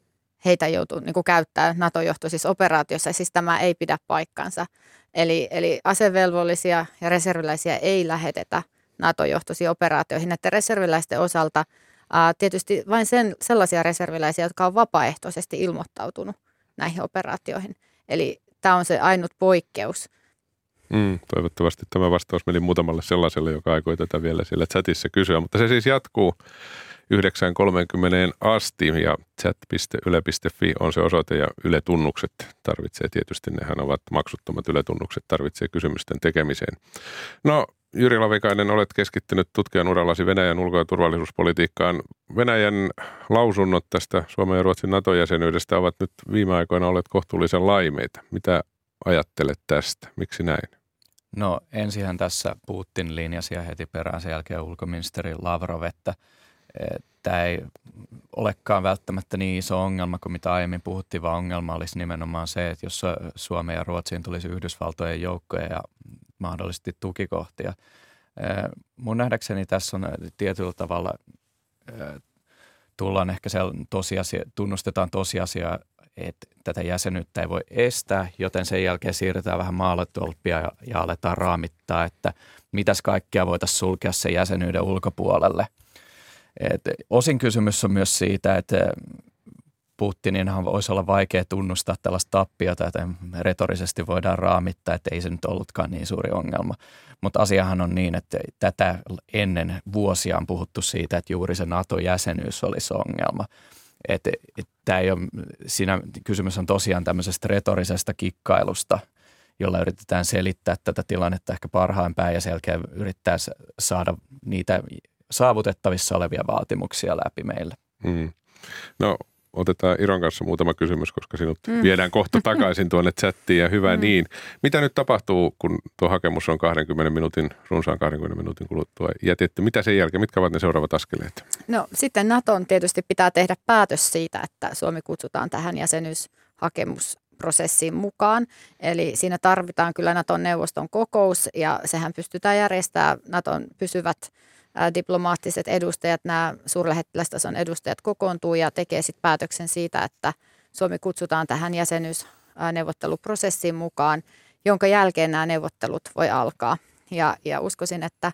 heitä joutua niin käyttää NATO-johtoisissa operaatioissa. Siis tämä ei pidä paikkansa. Eli, eli asevelvollisia ja reserviläisiä ei lähetetä NATO-johtoisiin operaatioihin. Että reserviläisten osalta ää, tietysti vain sen, sellaisia reserviläisiä, jotka on vapaaehtoisesti ilmoittautunut näihin operaatioihin. Eli tämä on se ainut poikkeus. Mm, toivottavasti tämä vastaus meni muutamalle sellaiselle, joka aikoi tätä vielä siellä chatissa kysyä, mutta se siis jatkuu 9.30 asti ja chat.yle.fi on se osoite ja Yle-tunnukset tarvitsee tietysti, nehän ovat maksuttomat Yle-tunnukset, tarvitsee kysymysten tekemiseen. No Jyri Lavikainen, olet keskittynyt tutkijan urallasi Venäjän ulko- ja turvallisuuspolitiikkaan. Venäjän lausunnot tästä Suomen ja Ruotsin NATO-jäsenyydestä ovat nyt viime aikoina olleet kohtuullisen laimeita. Mitä ajattelet tästä? Miksi näin? No ensihän tässä Putin linjasi ja heti perään sen jälkeen ulkoministeri Lavrov, että tämä ei olekaan välttämättä niin iso ongelma kuin mitä aiemmin puhuttiin, vaan ongelma olisi nimenomaan se, että jos Suomeen ja Ruotsiin tulisi Yhdysvaltojen joukkoja ja mahdollisesti tukikohtia. Mun nähdäkseni tässä on tietyllä tavalla tullaan ehkä se tosiasia, tunnustetaan tosiasia, että tätä jäsenyyttä ei voi estää, joten sen jälkeen siirretään vähän maalatolppia ja, ja aletaan raamittaa, että mitäs kaikkea voitaisiin sulkea sen jäsenyyden ulkopuolelle. Et osin kysymys on myös siitä, että Putininhan voisi olla vaikea tunnustaa tällaista tappiota, että retorisesti voidaan raamittaa, että ei se nyt ollutkaan niin suuri ongelma. Mutta asiahan on niin, että tätä ennen vuosia on puhuttu siitä, että juuri se NATO-jäsenyys olisi ongelma. Että et, tämä ei ole, siinä kysymys on tosiaan tämmöisestä retorisesta kikkailusta, jolla yritetään selittää tätä tilannetta ehkä parhaan päin ja sen jälkeen yrittää saada niitä saavutettavissa olevia vaatimuksia läpi meille. Mm. No otetaan Iron kanssa muutama kysymys, koska sinut mm. viedään kohta takaisin tuonne chattiin ja hyvä mm. niin. Mitä nyt tapahtuu, kun tuo hakemus on 20 minuutin, runsaan 20 minuutin kuluttua jätetty? Mitä sen jälkeen, mitkä ovat ne seuraavat askeleet? No sitten Naton tietysti pitää tehdä päätös siitä, että Suomi kutsutaan tähän jäsenyyshakemusprosessiin mukaan. Eli siinä tarvitaan kyllä Naton neuvoston kokous ja sehän pystytään järjestämään Naton pysyvät diplomaattiset edustajat, nämä suurlähettilästason edustajat kokoontuu ja tekee sitten päätöksen siitä, että Suomi kutsutaan tähän jäsenyysneuvotteluprosessiin mukaan, jonka jälkeen nämä neuvottelut voi alkaa. Ja, ja uskoisin, että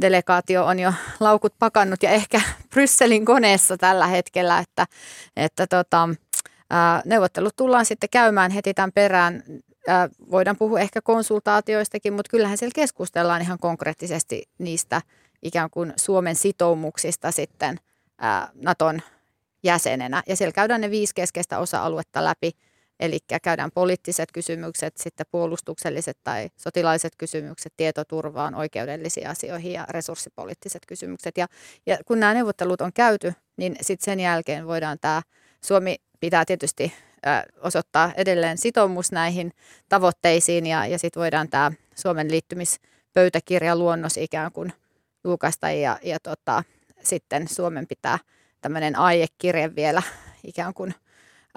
delegaatio on jo laukut pakannut ja ehkä Brysselin koneessa tällä hetkellä, että, että tota, neuvottelut tullaan sitten käymään heti tämän perään. Voidaan puhua ehkä konsultaatioistakin, mutta kyllähän siellä keskustellaan ihan konkreettisesti niistä – ikään kuin Suomen sitoumuksista sitten ää, Naton jäsenenä. Ja siellä käydään ne viisi keskeistä osa-aluetta läpi, eli käydään poliittiset kysymykset, sitten puolustukselliset tai sotilaiset kysymykset tietoturvaan, oikeudellisiin asioihin ja resurssipoliittiset kysymykset. Ja, ja kun nämä neuvottelut on käyty, niin sitten sen jälkeen voidaan tämä, Suomi pitää tietysti osoittaa edelleen sitoumus näihin tavoitteisiin ja, ja sitten voidaan tämä Suomen liittymispöytäkirja luonnos ikään kuin julkaista ja, ja tota, sitten Suomen pitää tämmöinen aiekirje vielä ikään kuin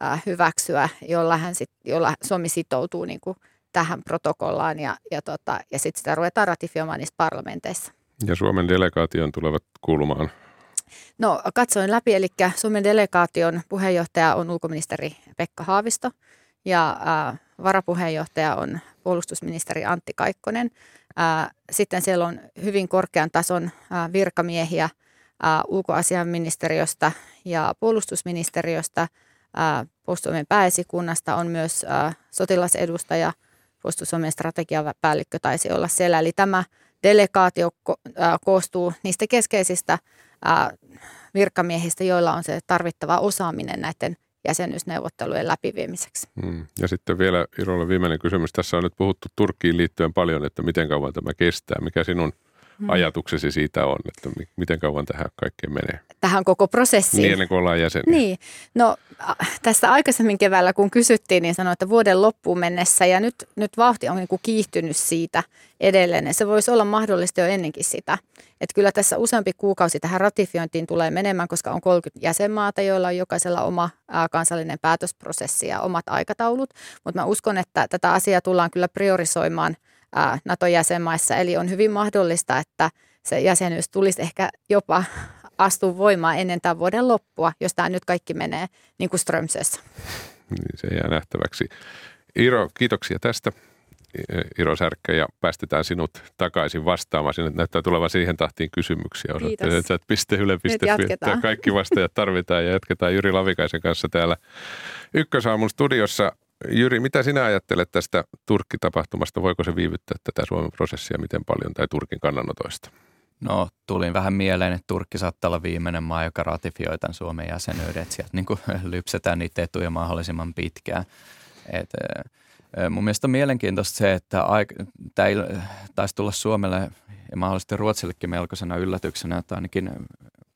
äh, hyväksyä, jolla, hän sit, jolla Suomi sitoutuu niin kuin tähän protokollaan ja, ja, tota, ja sitten sitä ruvetaan ratifioimaan niissä parlamenteissa. Ja Suomen delegaation tulevat kuulumaan? No katsoin läpi, eli Suomen delegaation puheenjohtaja on ulkoministeri Pekka Haavisto ja äh, varapuheenjohtaja on puolustusministeri Antti Kaikkonen. Sitten siellä on hyvin korkean tason virkamiehiä ulkoasianministeriöstä ja puolustusministeriöstä. Puolustusvoimien pääesikunnasta on myös sotilasedustaja, puolustusvoimien strategiapäällikkö taisi olla siellä. Eli tämä delegaatio koostuu niistä keskeisistä virkamiehistä, joilla on se tarvittava osaaminen näiden jäsenyysneuvottelujen läpiviemiseksi. Hmm. Ja sitten vielä Irolle viimeinen kysymys. Tässä on nyt puhuttu Turkkiin liittyen paljon, että miten kauan tämä kestää. Mikä sinun mm. Ajatuksesi siitä on, että miten kauan tähän kaikkeen menee? Tähän koko prosessiin? Niin ennen kuin ollaan jäseniä. Niin, no tässä aikaisemmin keväällä kun kysyttiin, niin sanoin, että vuoden loppuun mennessä ja nyt, nyt vauhti on niin kuin kiihtynyt siitä edelleen. Se voisi olla mahdollista jo ennenkin sitä. Että kyllä tässä useampi kuukausi tähän ratifiointiin tulee menemään, koska on 30 jäsenmaata, joilla on jokaisella oma kansallinen päätösprosessi ja omat aikataulut. Mutta mä uskon, että tätä asiaa tullaan kyllä priorisoimaan NATO-jäsenmaissa, eli on hyvin mahdollista, että se jäsenyys tulisi ehkä jopa astua voimaan ennen tämän vuoden loppua, jos tämä nyt kaikki menee niin kuin Strömsössä. Niin se jää nähtäväksi. Iro, kiitoksia tästä. Iro Särkkä ja päästetään sinut takaisin vastaamaan. Sinne näyttää tulevan siihen tahtiin kysymyksiä. Osoitteet, että piste Kaikki vastaajat tarvitaan ja jatketaan Jyri Lavikaisen kanssa täällä Ykkösaamun studiossa. Jyri, mitä sinä ajattelet tästä Turkki-tapahtumasta? Voiko se viivyttää tätä Suomen prosessia miten paljon tai Turkin kannanotoista? No, tulin vähän mieleen, että Turkki saattaa olla viimeinen maa, joka ratifioi tämän Suomen jäsenyyden, että sieltä niin lypsetään niitä etuja mahdollisimman pitkään. Et, mun mielestä on mielenkiintoista se, että tämä taisi tulla Suomelle ja mahdollisesti Ruotsillekin melkoisena yllätyksenä, että ainakin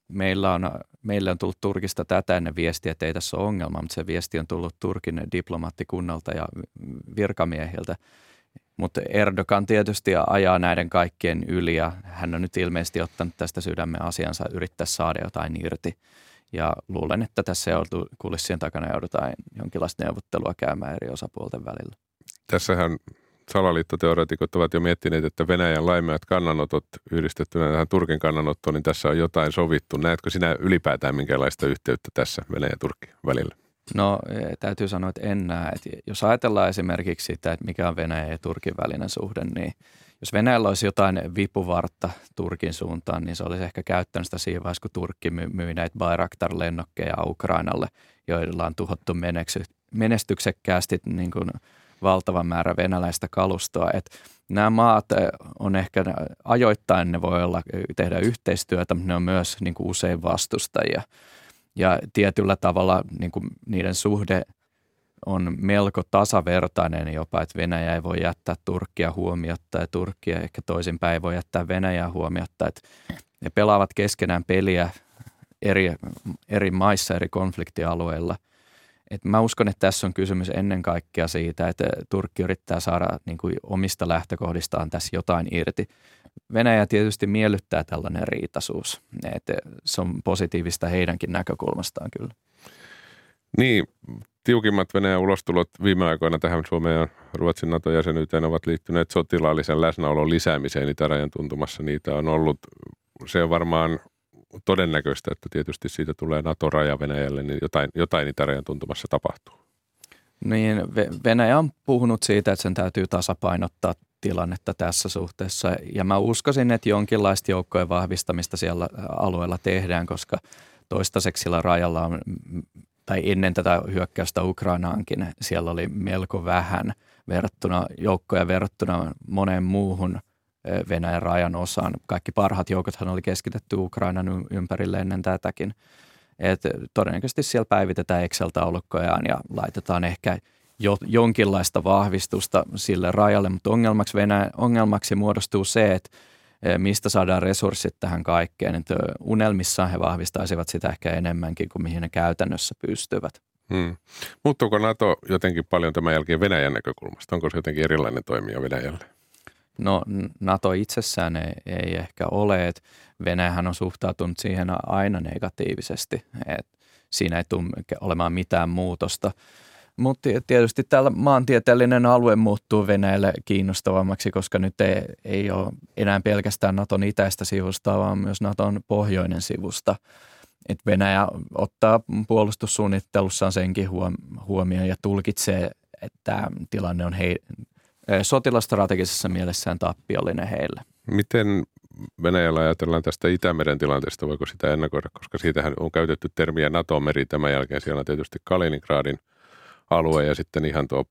meillä on, meille on tullut Turkista tätä ennen viestiä, että ei tässä ole ongelma, mutta se viesti on tullut Turkin diplomaattikunnalta ja virkamiehiltä. Mutta Erdogan tietysti ajaa näiden kaikkien yli ja hän on nyt ilmeisesti ottanut tästä sydämen asiansa yrittää saada jotain irti. Ja luulen, että tässä kulissien takana joudutaan jonkinlaista neuvottelua käymään eri osapuolten välillä. Tässähän salaliittoteoreetikot ovat jo miettineet, että Venäjän laimeat kannanotot yhdistettynä tähän Turkin kannanottoon, niin tässä on jotain sovittu. Näetkö sinä ylipäätään minkälaista yhteyttä tässä Venäjän ja Turkin välillä? No e, täytyy sanoa, että en näe. Että jos ajatellaan esimerkiksi sitä, että mikä on Venäjän ja Turkin välinen suhde, niin jos Venäjällä olisi jotain vipuvartta Turkin suuntaan, niin se olisi ehkä käyttänyt sitä siinä vaiheessa, kun Turkki myi näitä Bayraktar-lennokkeja Ukrainalle, joilla on tuhottu menestyksekkäästi niin kuin valtavan määrä venäläistä kalustoa. Et nämä maat on ehkä ajoittain, ne voi olla, tehdä yhteistyötä, mutta ne on myös niin kuin usein vastustajia – ja tietyllä tavalla niin kuin niiden suhde on melko tasavertainen jopa, että Venäjä ei voi jättää Turkkia huomiotta ja Turkkia ehkä toisinpäin ei voi jättää Venäjää huomiotta. Että ne pelaavat keskenään peliä eri, eri maissa, eri konfliktialueilla. Et mä uskon, että tässä on kysymys ennen kaikkea siitä, että Turkki yrittää saada niin kuin omista lähtökohdistaan tässä jotain irti. Venäjä tietysti miellyttää tällainen riitaisuus. Että se on positiivista heidänkin näkökulmastaan kyllä. Niin, tiukimmat Venäjän ulostulot viime aikoina tähän Suomen ja Ruotsin NATO-jäsenyyteen ovat liittyneet sotilaallisen läsnäolon lisäämiseen itärajan tuntumassa. Niitä on ollut, se on varmaan todennäköistä, että tietysti siitä tulee NATO-raja Venäjälle, niin jotain, jotain itärajan tuntumassa tapahtuu. Niin, Venäjä on puhunut siitä, että sen täytyy tasapainottaa tilannetta tässä suhteessa. Ja mä uskoisin, että jonkinlaista joukkojen vahvistamista siellä alueella tehdään, koska toistaiseksi sillä rajalla on, tai ennen tätä hyökkäystä Ukrainaankin, siellä oli melko vähän verrattuna joukkoja verrattuna moneen muuhun Venäjän rajan osaan. Kaikki parhaat joukothan oli keskitetty Ukrainan ympärille ennen tätäkin. Et todennäköisesti siellä päivitetään Excel-taulukkojaan ja laitetaan ehkä – jo, jonkinlaista vahvistusta sille rajalle, mutta ongelmaksi, Venäjä, ongelmaksi muodostuu se, että mistä saadaan resurssit tähän kaikkeen. Että unelmissaan he vahvistaisivat sitä ehkä enemmänkin kuin mihin ne käytännössä pystyvät. Hmm. Muuttuuko NATO jotenkin paljon tämän jälkeen Venäjän näkökulmasta? Onko se jotenkin erilainen toimija Venäjälle? No NATO itsessään ei, ei ehkä ole. että Venäjähän on suhtautunut siihen aina negatiivisesti. että siinä ei tule olemaan mitään muutosta. Mutta tietysti täällä maantieteellinen alue muuttuu Venäjälle kiinnostavammaksi, koska nyt ei, ei ole enää pelkästään Naton itäistä sivusta, vaan myös Naton pohjoinen sivusta. Et Venäjä ottaa puolustussuunnittelussaan senkin huomioon ja tulkitsee, että tilanne on hei, sotilastrategisessa mielessään tappiollinen heille. Miten Venäjällä ajatellaan tästä Itämeren tilanteesta, voiko sitä ennakoida, koska siitähän on käytetty termiä NATO-meri tämän jälkeen. Siellä on tietysti Kaliningradin – alue ja sitten ihan tuo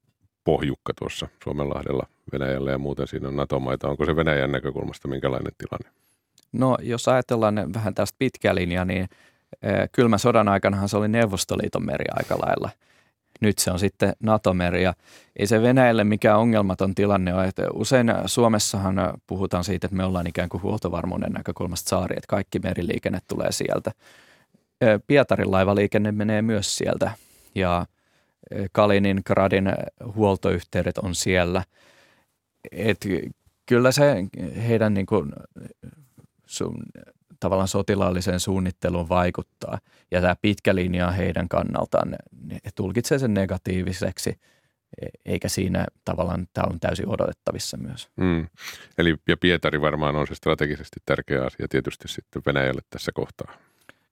pohjukka tuossa Suomenlahdella Venäjällä ja muuten siinä on NATO-maita. Onko se Venäjän näkökulmasta minkälainen tilanne? No jos ajatellaan vähän tästä pitkä linja, niin kylmä sodan aikanahan se oli Neuvostoliiton meri aika lailla. Nyt se on sitten NATO-meri ja ei se Venäjälle mikään ongelmaton tilanne ole. Että usein Suomessahan puhutaan siitä, että me ollaan ikään kuin huoltovarmuuden näkökulmasta saari, että kaikki meriliikenne tulee sieltä. Pietarin laivaliikenne menee myös sieltä ja Kaliningradin huoltoyhteydet on siellä. Et kyllä se heidän niin kuin, sun, tavallaan sotilaalliseen suunnitteluun vaikuttaa. Ja tämä pitkä linja heidän kannaltaan, he tulkitsee sen negatiiviseksi, e, eikä siinä tavallaan tämä on täysin odotettavissa myös. Mm. Eli ja Pietari varmaan on se strategisesti tärkeä asia tietysti sitten Venäjälle tässä kohtaa.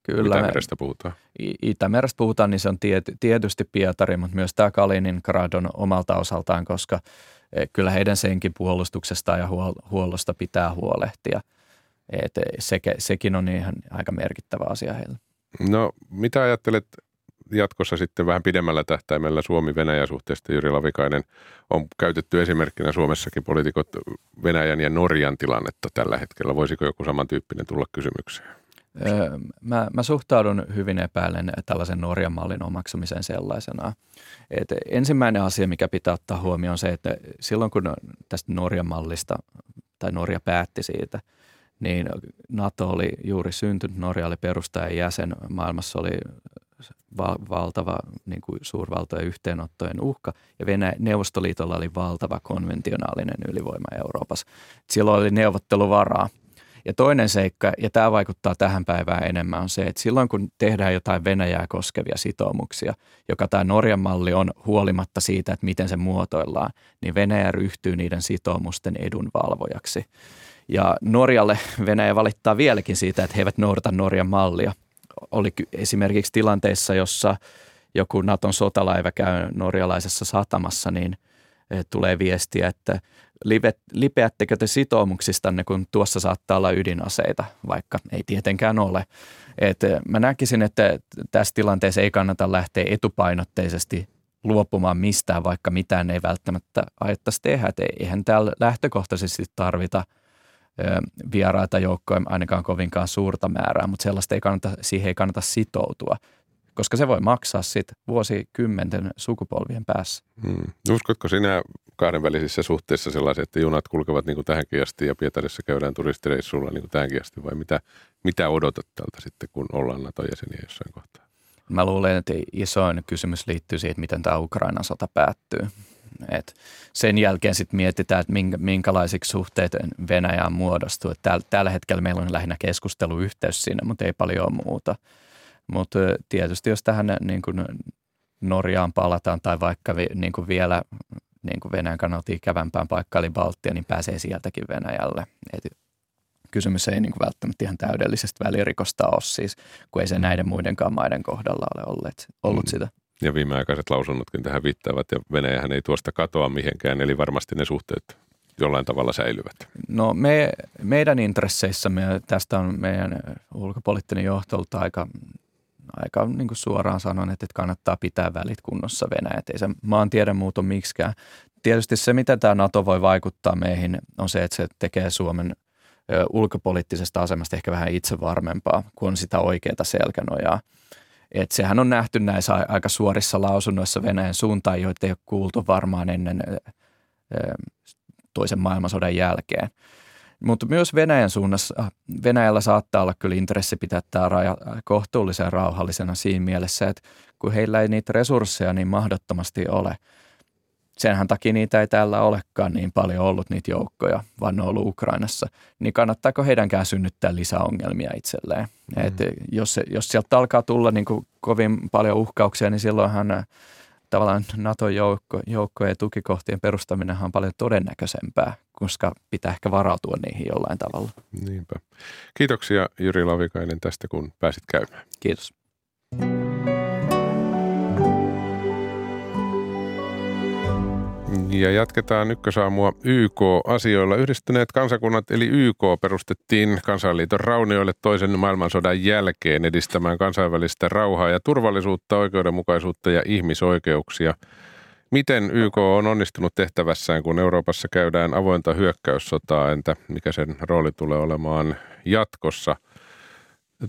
Kyllä. Itämerestä puhutaan. Itämerestä puhutaan, niin se on tietysti Pietari, mutta myös tämä Kaliningrad on omalta osaltaan, koska e, kyllä heidän senkin puolustuksesta ja huollosta pitää huolehtia – et se, sekin on ihan aika merkittävä asia heille. No mitä ajattelet jatkossa sitten vähän pidemmällä tähtäimellä Suomi-Venäjä-suhteesta Jyri Lavikainen on käytetty esimerkkinä Suomessakin poliitikot Venäjän ja Norjan tilannetta tällä hetkellä. Voisiko joku samantyyppinen tulla kysymykseen? Öö, mä, mä suhtaudun hyvin epäilen tällaisen Norjan mallin omaksumiseen sellaisena. Et ensimmäinen asia, mikä pitää ottaa huomioon on se, että silloin kun tästä Norjan mallista tai Norja päätti siitä – niin NATO oli juuri syntynyt, Norja oli perustajan jäsen, maailmassa oli val- valtava niin kuin suurvaltojen yhteenottojen uhka ja Venäjä, Neuvostoliitolla oli valtava konventionaalinen ylivoima Euroopassa. Silloin oli neuvotteluvaraa. Ja toinen seikka, ja tämä vaikuttaa tähän päivään enemmän, on se, että silloin kun tehdään jotain Venäjää koskevia sitoumuksia, joka tämä Norjan malli on huolimatta siitä, että miten se muotoillaan, niin Venäjä ryhtyy niiden sitoumusten edunvalvojaksi. Ja Norjalle Venäjä valittaa vieläkin siitä, että he eivät noudata Norjan mallia. Oli esimerkiksi tilanteissa, jossa joku Naton sotalaiva käy norjalaisessa satamassa, niin eh, tulee viestiä, että lipeättekö te sitoumuksistanne, kun tuossa saattaa olla ydinaseita, vaikka ei tietenkään ole. Et eh, mä näkisin, että tässä tilanteessa ei kannata lähteä etupainotteisesti luopumaan mistään, vaikka mitään ei välttämättä ajattaisi tehdä. Et eihän täällä lähtökohtaisesti tarvita – vieraita joukkoja ainakaan kovinkaan suurta määrää, mutta sellaista ei kannata, siihen ei kannata sitoutua, koska se voi maksaa sitten vuosikymmenten sukupolvien päässä. Hmm. Uskotko sinä kahdenvälisissä suhteissa sellaisia, että junat kulkevat niin kuin tähänkin asti ja Pietarissa käydään turistireissulla niin kuin tähänkin asti vai mitä, mitä odotat tältä sitten, kun ollaan NATO-jäseniä jossain kohtaa? Mä luulen, että isoin kysymys liittyy siihen, miten tämä Ukrainan sota päättyy. Et sen jälkeen sitten mietitään, että minkä, minkälaisiksi suhteet Venäjään muodostuu. Et tällä, tällä hetkellä meillä on lähinnä keskusteluyhteys siinä, mutta ei paljon muuta. Mutta tietysti jos tähän niin kuin Norjaan palataan tai vaikka niin kuin vielä niin kuin Venäjän kannalta ikävämpään paikkaan eli Baltia, niin pääsee sieltäkin Venäjälle. Et kysymys ei niin kuin välttämättä ihan täydellisestä välirikosta ole siis, kun ei se näiden muidenkaan maiden kohdalla ole ollut, ollut mm. sitä. Ja viimeaikaiset lausunnotkin tähän viittaavat ja Venäjähän ei tuosta katoa mihinkään, eli varmasti ne suhteet jollain tavalla säilyvät. No me, meidän intresseissämme, tästä on meidän ulkopoliittinen johtolta aika, aika niin kuin suoraan sanon, että kannattaa pitää välit kunnossa Venäjä, ei se maantiede muutu miksikään. Tietysti se, mitä tämä NATO voi vaikuttaa meihin, on se, että se tekee Suomen ulkopoliittisesta asemasta ehkä vähän itse varmempaa, kun on sitä oikeaa selkänojaa. Et sehän on nähty näissä aika suorissa lausunnoissa Venäjän suuntaan, joita ei ole kuultu varmaan ennen toisen maailmansodan jälkeen. Mutta myös Venäjän suunnassa, Venäjällä saattaa olla kyllä intressi pitää tämä raja kohtuullisen rauhallisena siinä mielessä, että kun heillä ei niitä resursseja niin mahdottomasti ole – senhän takia niitä ei täällä olekaan niin paljon ollut niitä joukkoja, vaan ne on ollut Ukrainassa, niin kannattaako heidänkään synnyttää lisäongelmia itselleen? Mm. Et jos, jos sieltä alkaa tulla niin kuin kovin paljon uhkauksia, niin silloinhan äh, tavallaan NATO-joukkojen joukko ja tukikohtien perustaminen on paljon todennäköisempää, koska pitää ehkä varautua niihin jollain tavalla. Niinpä. Kiitoksia Jyri Lavikainen tästä, kun pääsit käymään. Kiitos. Ja jatketaan ykkösaamua YK-asioilla. Yhdistyneet kansakunnat eli YK perustettiin kansanliiton raunioille toisen maailmansodan jälkeen edistämään kansainvälistä rauhaa ja turvallisuutta, oikeudenmukaisuutta ja ihmisoikeuksia. Miten YK on onnistunut tehtävässään, kun Euroopassa käydään avointa hyökkäyssotaa? Entä mikä sen rooli tulee olemaan jatkossa?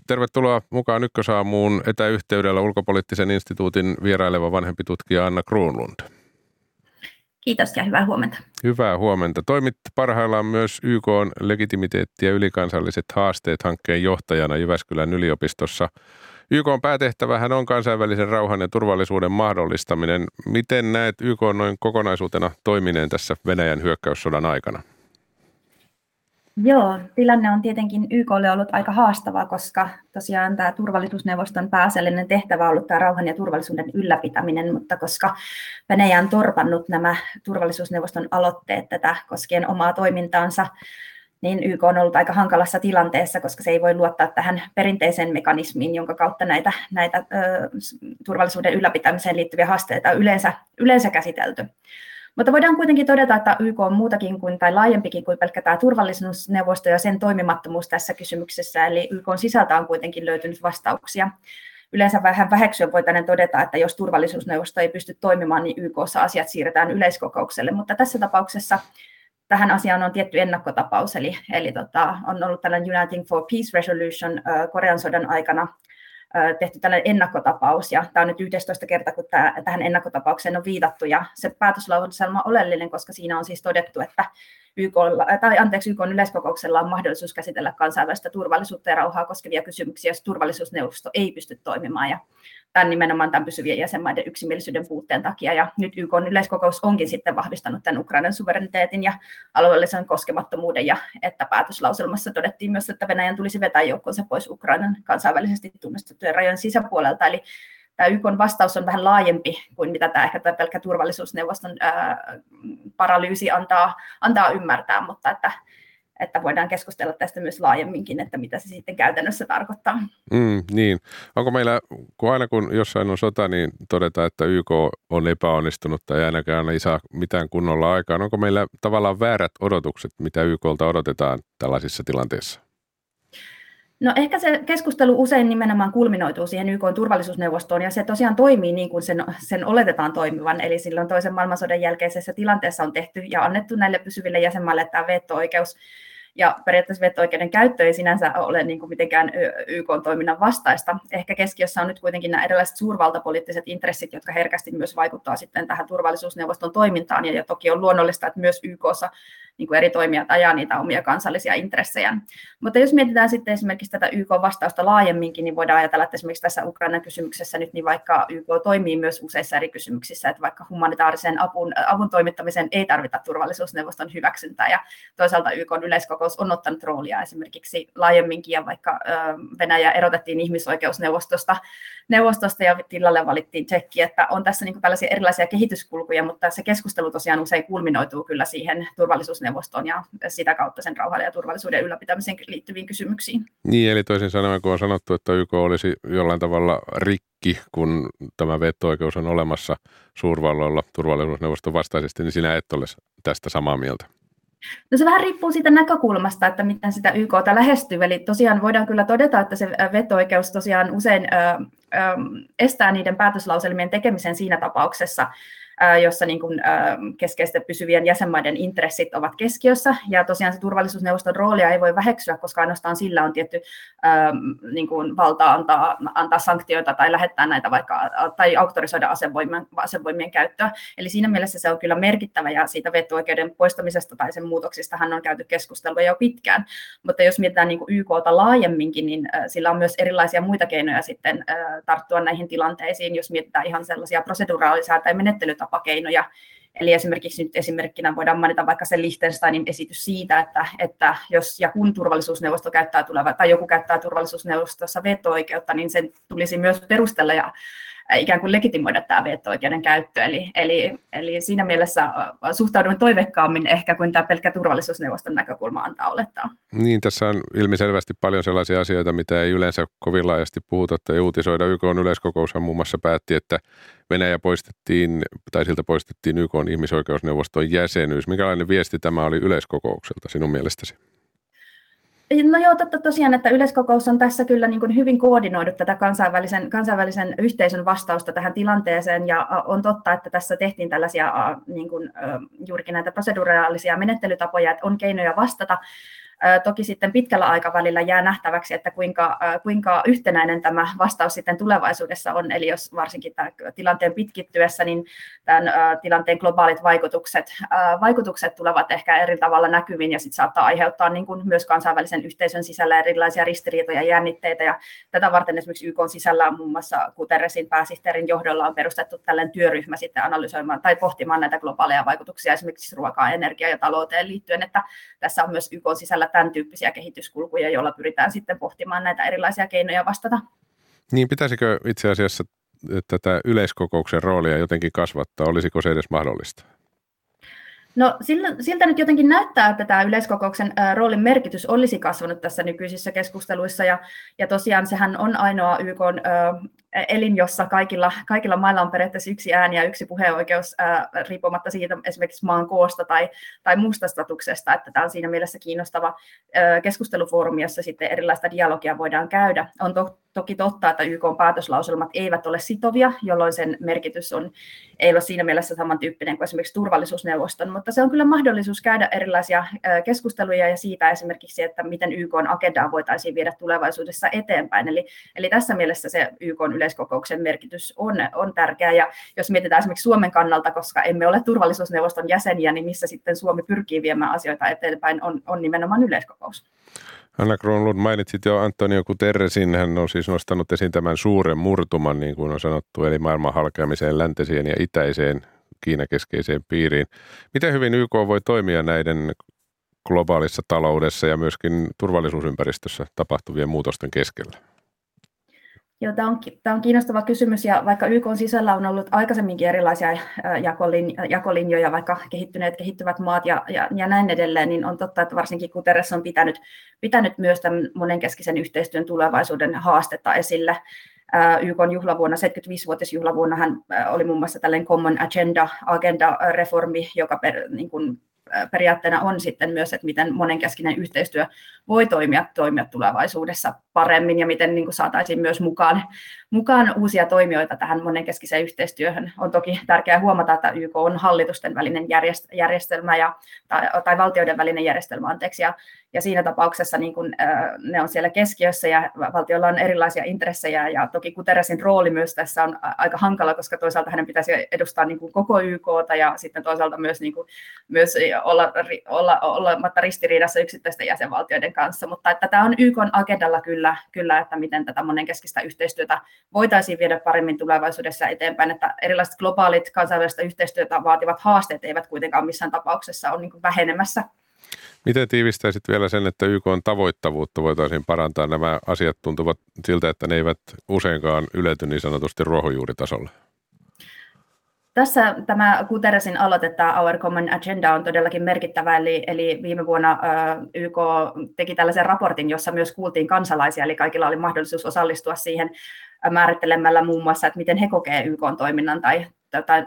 Tervetuloa mukaan Ykkösaamuun etäyhteydellä ulkopoliittisen instituutin vieraileva vanhempi tutkija Anna Kruunlund. Kiitos ja hyvää huomenta. Hyvää huomenta. Toimit parhaillaan myös YK on legitimiteetti ja ylikansalliset haasteet hankkeen johtajana Jyväskylän yliopistossa. YK on päätehtävähän on kansainvälisen rauhan ja turvallisuuden mahdollistaminen. Miten näet YK noin kokonaisuutena toimineen tässä Venäjän hyökkäyssodan aikana? Joo, tilanne on tietenkin YKlle ollut aika haastava, koska tosiaan tämä turvallisuusneuvoston pääasiallinen tehtävä on ollut tämä rauhan ja turvallisuuden ylläpitäminen, mutta koska Venäjä on torpannut nämä turvallisuusneuvoston aloitteet tätä koskien omaa toimintaansa, niin YK on ollut aika hankalassa tilanteessa, koska se ei voi luottaa tähän perinteiseen mekanismiin, jonka kautta näitä, näitä ö, turvallisuuden ylläpitämiseen liittyviä haasteita on yleensä, yleensä käsitelty. Mutta voidaan kuitenkin todeta, että YK on muutakin kuin, tai laajempikin kuin pelkkä tämä turvallisuusneuvosto ja sen toimimattomuus tässä kysymyksessä, eli YK on sisältä on kuitenkin löytynyt vastauksia. Yleensä vähän väheksyä voitaisiin todeta, että jos turvallisuusneuvosto ei pysty toimimaan, niin YKssa asiat siirretään yleiskokoukselle, mutta tässä tapauksessa tähän asiaan on tietty ennakkotapaus, eli, eli tota, on ollut tällainen Uniting for Peace Resolution Korean sodan aikana tehty tällainen ennakkotapaus, ja tämä on nyt 11 kerta, kun tämä, tähän ennakkotapaukseen on viitattu, ja se päätöslauselma on oleellinen, koska siinä on siis todettu, että YK, tai anteeksi, YK yleiskokouksella on mahdollisuus käsitellä kansainvälistä turvallisuutta ja rauhaa koskevia kysymyksiä, jos turvallisuusneuvosto ei pysty toimimaan, ja tämän nimenomaan tämän pysyvien jäsenmaiden yksimielisyyden puutteen takia. Ja nyt YK yleiskokous onkin sitten vahvistanut tämän Ukrainan suvereniteetin ja alueellisen koskemattomuuden, ja että päätöslauselmassa todettiin myös, että Venäjän tulisi vetää joukkonsa pois Ukrainan kansainvälisesti tunnustettujen rajojen sisäpuolelta. Eli tämä YK vastaus on vähän laajempi kuin mitä tämä ehkä tämä pelkkä turvallisuusneuvoston ää, paralyysi antaa, antaa ymmärtää, mutta että että voidaan keskustella tästä myös laajemminkin, että mitä se sitten käytännössä tarkoittaa. Mm, niin. Onko meillä, kun aina kun jossain on sota, niin todetaan, että YK on epäonnistunut tai ainakaan ei saa mitään kunnolla aikaan. Onko meillä tavallaan väärät odotukset, mitä YKlta odotetaan tällaisissa tilanteissa? No ehkä se keskustelu usein nimenomaan kulminoituu siihen YK turvallisuusneuvostoon, ja se tosiaan toimii niin kuin sen, sen oletetaan toimivan, eli silloin toisen maailmansodan jälkeisessä tilanteessa on tehty ja annettu näille pysyville jäsenmaille tämä veto-oikeus, ja periaatteessa veto-oikeuden käyttö ei sinänsä ole niin kuin mitenkään YK-toiminnan vastaista. Ehkä keskiössä on nyt kuitenkin nämä erilaiset suurvaltapoliittiset intressit, jotka herkästi myös vaikuttaa sitten tähän turvallisuusneuvoston toimintaan. Ja, ja toki on luonnollista, että myös YKssa niin kuin eri toimijat ajaa niitä omia kansallisia intressejä. Mutta jos mietitään sitten esimerkiksi tätä YK-vastausta laajemminkin, niin voidaan ajatella, että esimerkiksi tässä Ukrainan kysymyksessä nyt, niin vaikka YK toimii myös useissa eri kysymyksissä, että vaikka humanitaarisen avun, avun toimittamiseen ei tarvita turvallisuusneuvoston hyväksyntää, ja toisaalta YK yleiskokous on ottanut roolia esimerkiksi laajemminkin, ja vaikka Venäjä erotettiin ihmisoikeusneuvostosta neuvostosta ja tilalle valittiin Tsekki, että on tässä niin tällaisia erilaisia kehityskulkuja, mutta se keskustelu tosiaan usein kulminoituu kyllä siihen turvallisuusneuvostoon ja sitä kautta sen rauhan ja turvallisuuden ylläpitämiseen liittyviin kysymyksiin. Niin, eli toisin sanoen, kun on sanottu, että YK olisi jollain tavalla rikki, kun tämä veto-oikeus on olemassa suurvalloilla turvallisuusneuvoston vastaisesti, niin sinä et ole tästä samaa mieltä. No se vähän riippuu siitä näkökulmasta, että miten sitä YKta lähestyy. Eli tosiaan voidaan kyllä todeta, että se veto-oikeus tosiaan usein ö, ö, estää niiden päätöslauselmien tekemisen siinä tapauksessa, jossa niin kuin, keskeisten pysyvien jäsenmaiden intressit ovat keskiössä. Ja tosiaan se turvallisuusneuvoston roolia ei voi väheksyä, koska ainoastaan sillä on tietty niin kuin valta antaa, antaa sanktioita tai lähettää näitä vaikka, tai auktorisoida asevoimien, asevoimien käyttöä. Eli siinä mielessä se on kyllä merkittävä ja siitä veto-oikeuden poistamisesta tai sen muutoksista hän on käyty keskustelua jo pitkään. Mutta jos mietitään niin kuin YKta laajemminkin, niin sillä on myös erilaisia muita keinoja sitten tarttua näihin tilanteisiin, jos mietitään ihan sellaisia proseduraalisia tai menettelytapoja, tapakeinoja. Eli esimerkiksi nyt esimerkkinä voidaan mainita vaikka se Liechtensteinin esitys siitä, että, että jos ja kun turvallisuusneuvosto käyttää tuleva, tai joku käyttää turvallisuusneuvostossa veto-oikeutta, niin sen tulisi myös perustella ja ikään kuin legitimoida tämä veto-oikeuden käyttö. Eli, eli, eli siinä mielessä suhtaudun toivekkaammin ehkä kuin tämä pelkkä turvallisuusneuvoston näkökulma antaa olettaa. Niin, tässä on ilmiselvästi paljon sellaisia asioita, mitä ei yleensä kovin laajasti puhuta tai uutisoida. YK on yleiskokoushan muun muassa päätti, että Venäjä poistettiin, tai siltä poistettiin YK on ihmisoikeusneuvoston jäsenyys. Minkälainen viesti tämä oli yleiskokoukselta sinun mielestäsi? No joo, totta tosiaan, että yleiskokous on tässä kyllä niin kuin hyvin koordinoidut tätä kansainvälisen, kansainvälisen yhteisön vastausta tähän tilanteeseen, ja on totta, että tässä tehtiin tällaisia niin kuin, juurikin näitä proseduraalisia menettelytapoja, että on keinoja vastata, Toki sitten pitkällä aikavälillä jää nähtäväksi, että kuinka, kuinka yhtenäinen tämä vastaus sitten tulevaisuudessa on. Eli jos varsinkin tämän tilanteen pitkittyessä, niin tämän tilanteen globaalit vaikutukset, vaikutukset tulevat ehkä eri tavalla näkyviin ja sitten saattaa aiheuttaa niin kuin myös kansainvälisen yhteisön sisällä erilaisia ristiriitoja ja jännitteitä. Ja tätä varten esimerkiksi YK sisällä muun muassa Guterresin pääsihteerin johdolla on perustettu tällainen työryhmä sitten analysoimaan tai pohtimaan näitä globaaleja vaikutuksia esimerkiksi ruokaan, energiaan ja talouteen liittyen, että tässä on myös YK sisällä tämän tyyppisiä kehityskulkuja, joilla pyritään sitten pohtimaan näitä erilaisia keinoja vastata. Niin pitäisikö itse asiassa tätä yleiskokouksen roolia jotenkin kasvattaa? Olisiko se edes mahdollista? No siltä nyt jotenkin näyttää, että tämä yleiskokouksen roolin merkitys olisi kasvanut tässä nykyisissä keskusteluissa ja, ja tosiaan sehän on ainoa YK elin, jossa kaikilla, kaikilla mailla on periaatteessa yksi ääni ja yksi puheoikeus ää, riippumatta siitä esimerkiksi maan koosta tai, tai muusta statuksesta, että tämä on siinä mielessä kiinnostava ää, keskustelufoorumi, jossa sitten erilaista dialogia voidaan käydä. On to, toki totta, että YK päätöslauselmat eivät ole sitovia, jolloin sen merkitys on, ei ole siinä mielessä samantyyppinen kuin esimerkiksi turvallisuusneuvoston, mutta se on kyllä mahdollisuus käydä erilaisia keskusteluja ja siitä esimerkiksi, että miten YK agendaa voitaisiin viedä tulevaisuudessa eteenpäin. Eli, eli tässä mielessä se YK yleiskokouksen merkitys on, on tärkeä. Ja jos mietitään esimerkiksi Suomen kannalta, koska emme ole turvallisuusneuvoston jäseniä, niin missä sitten Suomi pyrkii viemään asioita eteenpäin, on, on nimenomaan yleiskokous. Anna Kronlund, mainitsit jo Antonio Guterresin, hän on siis nostanut esiin tämän suuren murtuman, niin kuin on sanottu, eli maailman halkeamiseen läntiseen ja itäiseen Kiinakeskeiseen piiriin. Miten hyvin YK voi toimia näiden globaalissa taloudessa ja myöskin turvallisuusympäristössä tapahtuvien muutosten keskellä? Joo, tämä on, tämä on kiinnostava kysymys ja vaikka YK on sisällä on ollut aikaisemminkin erilaisia jakolin, jakolinjoja, vaikka kehittyneet, kehittyvät maat ja, ja, ja näin edelleen, niin on totta, että varsinkin Guterres on pitänyt, pitänyt myös tämän monenkeskisen yhteistyön tulevaisuuden haastetta esille. YK juhlavuonna, 75-vuotisjuhlavuonna hän oli muun muassa tällainen Common Agenda, agenda-reformi, joka per, niin kuin, periaatteena on sitten myös, että miten monenkeskinen yhteistyö voi toimia, toimia tulevaisuudessa paremmin ja miten niin kuin saataisiin myös mukaan, mukaan uusia toimijoita tähän monenkeskiseen yhteistyöhön. On toki tärkeää huomata, että YK on hallitusten välinen järjestelmä ja, tai, tai valtioiden välinen järjestelmä, anteeksi, ja, ja siinä tapauksessa niin kun, ne on siellä keskiössä ja valtiolla on erilaisia intressejä ja toki Guterresin rooli myös tässä on aika hankala, koska toisaalta hänen pitäisi edustaa niin kuin koko YKta ja sitten toisaalta myös, niin kuin, myös olla, olla, olematta ristiriidassa yksittäisten jäsenvaltioiden kanssa, mutta että tämä on YK agendalla kyllä, kyllä, että miten tätä monenkeskistä yhteistyötä voitaisiin viedä paremmin tulevaisuudessa eteenpäin, että erilaiset globaalit kansainvälistä yhteistyötä vaativat haasteet eivät kuitenkaan missään tapauksessa ole niin vähenemässä. Miten tiivistäisit vielä sen, että YK on tavoittavuutta voitaisiin parantaa? Nämä asiat tuntuvat siltä, että ne eivät useinkaan ylety niin sanotusti ruohonjuuritasolle. Tässä tämä Guterresin aloite, tämä Our Common Agenda, on todellakin merkittävä, eli, eli viime vuonna YK teki tällaisen raportin, jossa myös kuultiin kansalaisia, eli kaikilla oli mahdollisuus osallistua siihen määrittelemällä muun muassa, että miten he kokee YK toiminnan tai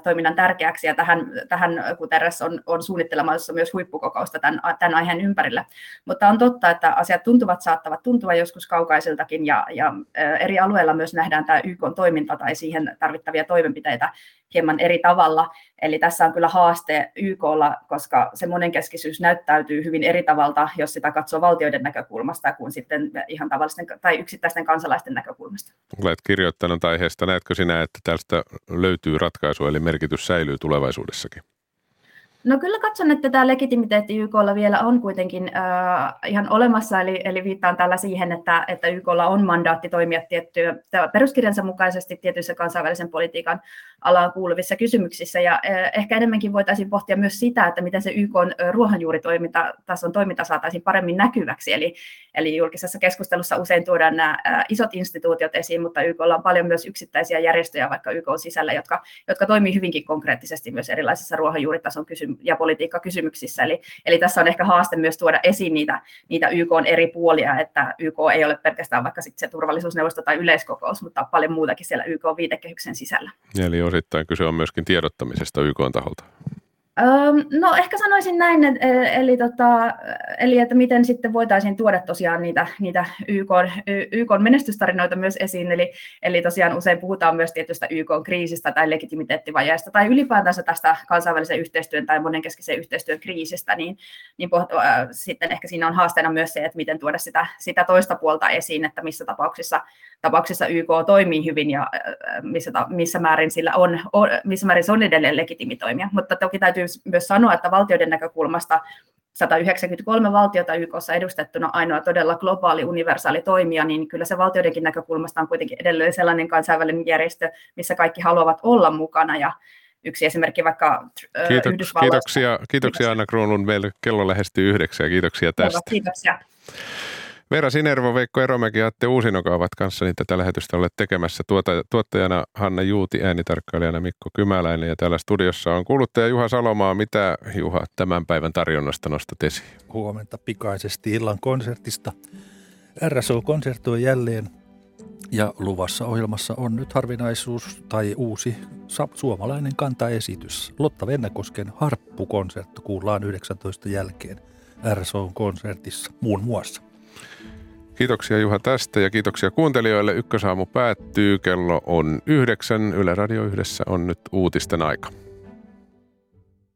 toiminnan tärkeäksi, ja tähän, tähän Guterres on, on suunnittelemassa myös huippukokousta tämän, tämän aiheen ympärillä. Mutta on totta, että asiat tuntuvat, saattavat tuntua joskus kaukaisiltakin, ja, ja eri alueilla myös nähdään tämä YK-toiminta tai siihen tarvittavia toimenpiteitä hieman eri tavalla. Eli tässä on kyllä haaste YKlla, koska se monenkeskisyys näyttäytyy hyvin eri tavalla, jos sitä katsoo valtioiden näkökulmasta kuin sitten ihan tavallisten tai yksittäisten kansalaisten näkökulmasta. Olet kirjoittanut aiheesta. Näetkö sinä, että tästä löytyy ratkaisu, eli merkitys säilyy tulevaisuudessakin? No kyllä katson, että tämä legitimiteetti YKlla vielä on kuitenkin äh, ihan olemassa, eli, eli viittaan tällä siihen, että, että YKlla on mandaatti toimia tiettyä peruskirjansa mukaisesti tietyissä kansainvälisen politiikan alaan kuuluvissa kysymyksissä, ja äh, ehkä enemmänkin voitaisiin pohtia myös sitä, että miten se YK ruohonjuuritoiminta, tason toiminta saataisiin paremmin näkyväksi, eli, eli julkisessa keskustelussa usein tuodaan nämä äh, isot instituutiot esiin, mutta YKlla on paljon myös yksittäisiä järjestöjä vaikka YK sisällä, jotka, jotka toimii hyvinkin konkreettisesti myös erilaisissa ruohonjuuritason kysymyksissä ja politiikkakysymyksissä. Eli, eli tässä on ehkä haaste myös tuoda esiin niitä, niitä YK on eri puolia, että YK ei ole pelkästään vaikka sitten se turvallisuusneuvosto tai yleiskokous, mutta paljon muutakin siellä YK viitekehyksen sisällä. Eli osittain kyse on myöskin tiedottamisesta YK taholta. No ehkä sanoisin näin, että, e, eli, tota, eli että miten sitten voitaisiin tuoda tosiaan niitä, niitä YK, YK menestystarinoita myös esiin, eli, eli tosiaan usein puhutaan myös tietystä YK kriisistä tai legitimiteettivajeesta tai ylipäätänsä tästä kansainvälisen yhteistyön tai monenkeskisen yhteistyön kriisistä, niin, niin pohtu, äh, sitten ehkä siinä on haasteena myös se, että miten tuoda sitä, sitä toista puolta esiin, että missä tapauksissa, tapauksissa YK toimii hyvin ja äh, missä, missä määrin sillä on, missä määrin se on edelleen legitimitoimia, mutta toki täytyy myös sanoa, että valtioiden näkökulmasta 193 valtiota YKssa edustettuna ainoa todella globaali, universaali toimija, niin kyllä se valtioidenkin näkökulmasta on kuitenkin edelleen sellainen kansainvälinen järjestö, missä kaikki haluavat olla mukana ja yksi esimerkki vaikka Kiitok, Kiitoksia, kiitoksia Anna Kruunun. Meillä kello lähestyy yhdeksän kiitoksia tästä. Kiitoksia. Veera Sinervo, Veikko Eromäki ja Atte Uusinoka ovat kanssani tätä lähetystä olleet tekemässä. Tuota, tuottajana Hanna Juuti, äänitarkkailijana Mikko Kymäläinen ja täällä studiossa on kuuluttaja Juha Salomaa. Mitä Juha tämän päivän tarjonnasta nostat esiin? Huomenta pikaisesti illan konsertista. RSO konsertoi jälleen ja luvassa ohjelmassa on nyt harvinaisuus tai uusi suomalainen kantaesitys. Lotta Vennäkosken harppukonsertto kuullaan 19 jälkeen RSO-konsertissa muun muassa. Kiitoksia Juha tästä ja kiitoksia kuuntelijoille. Ykkösaamu päättyy, kello on yhdeksän. Yle Radio yhdessä on nyt uutisten aika.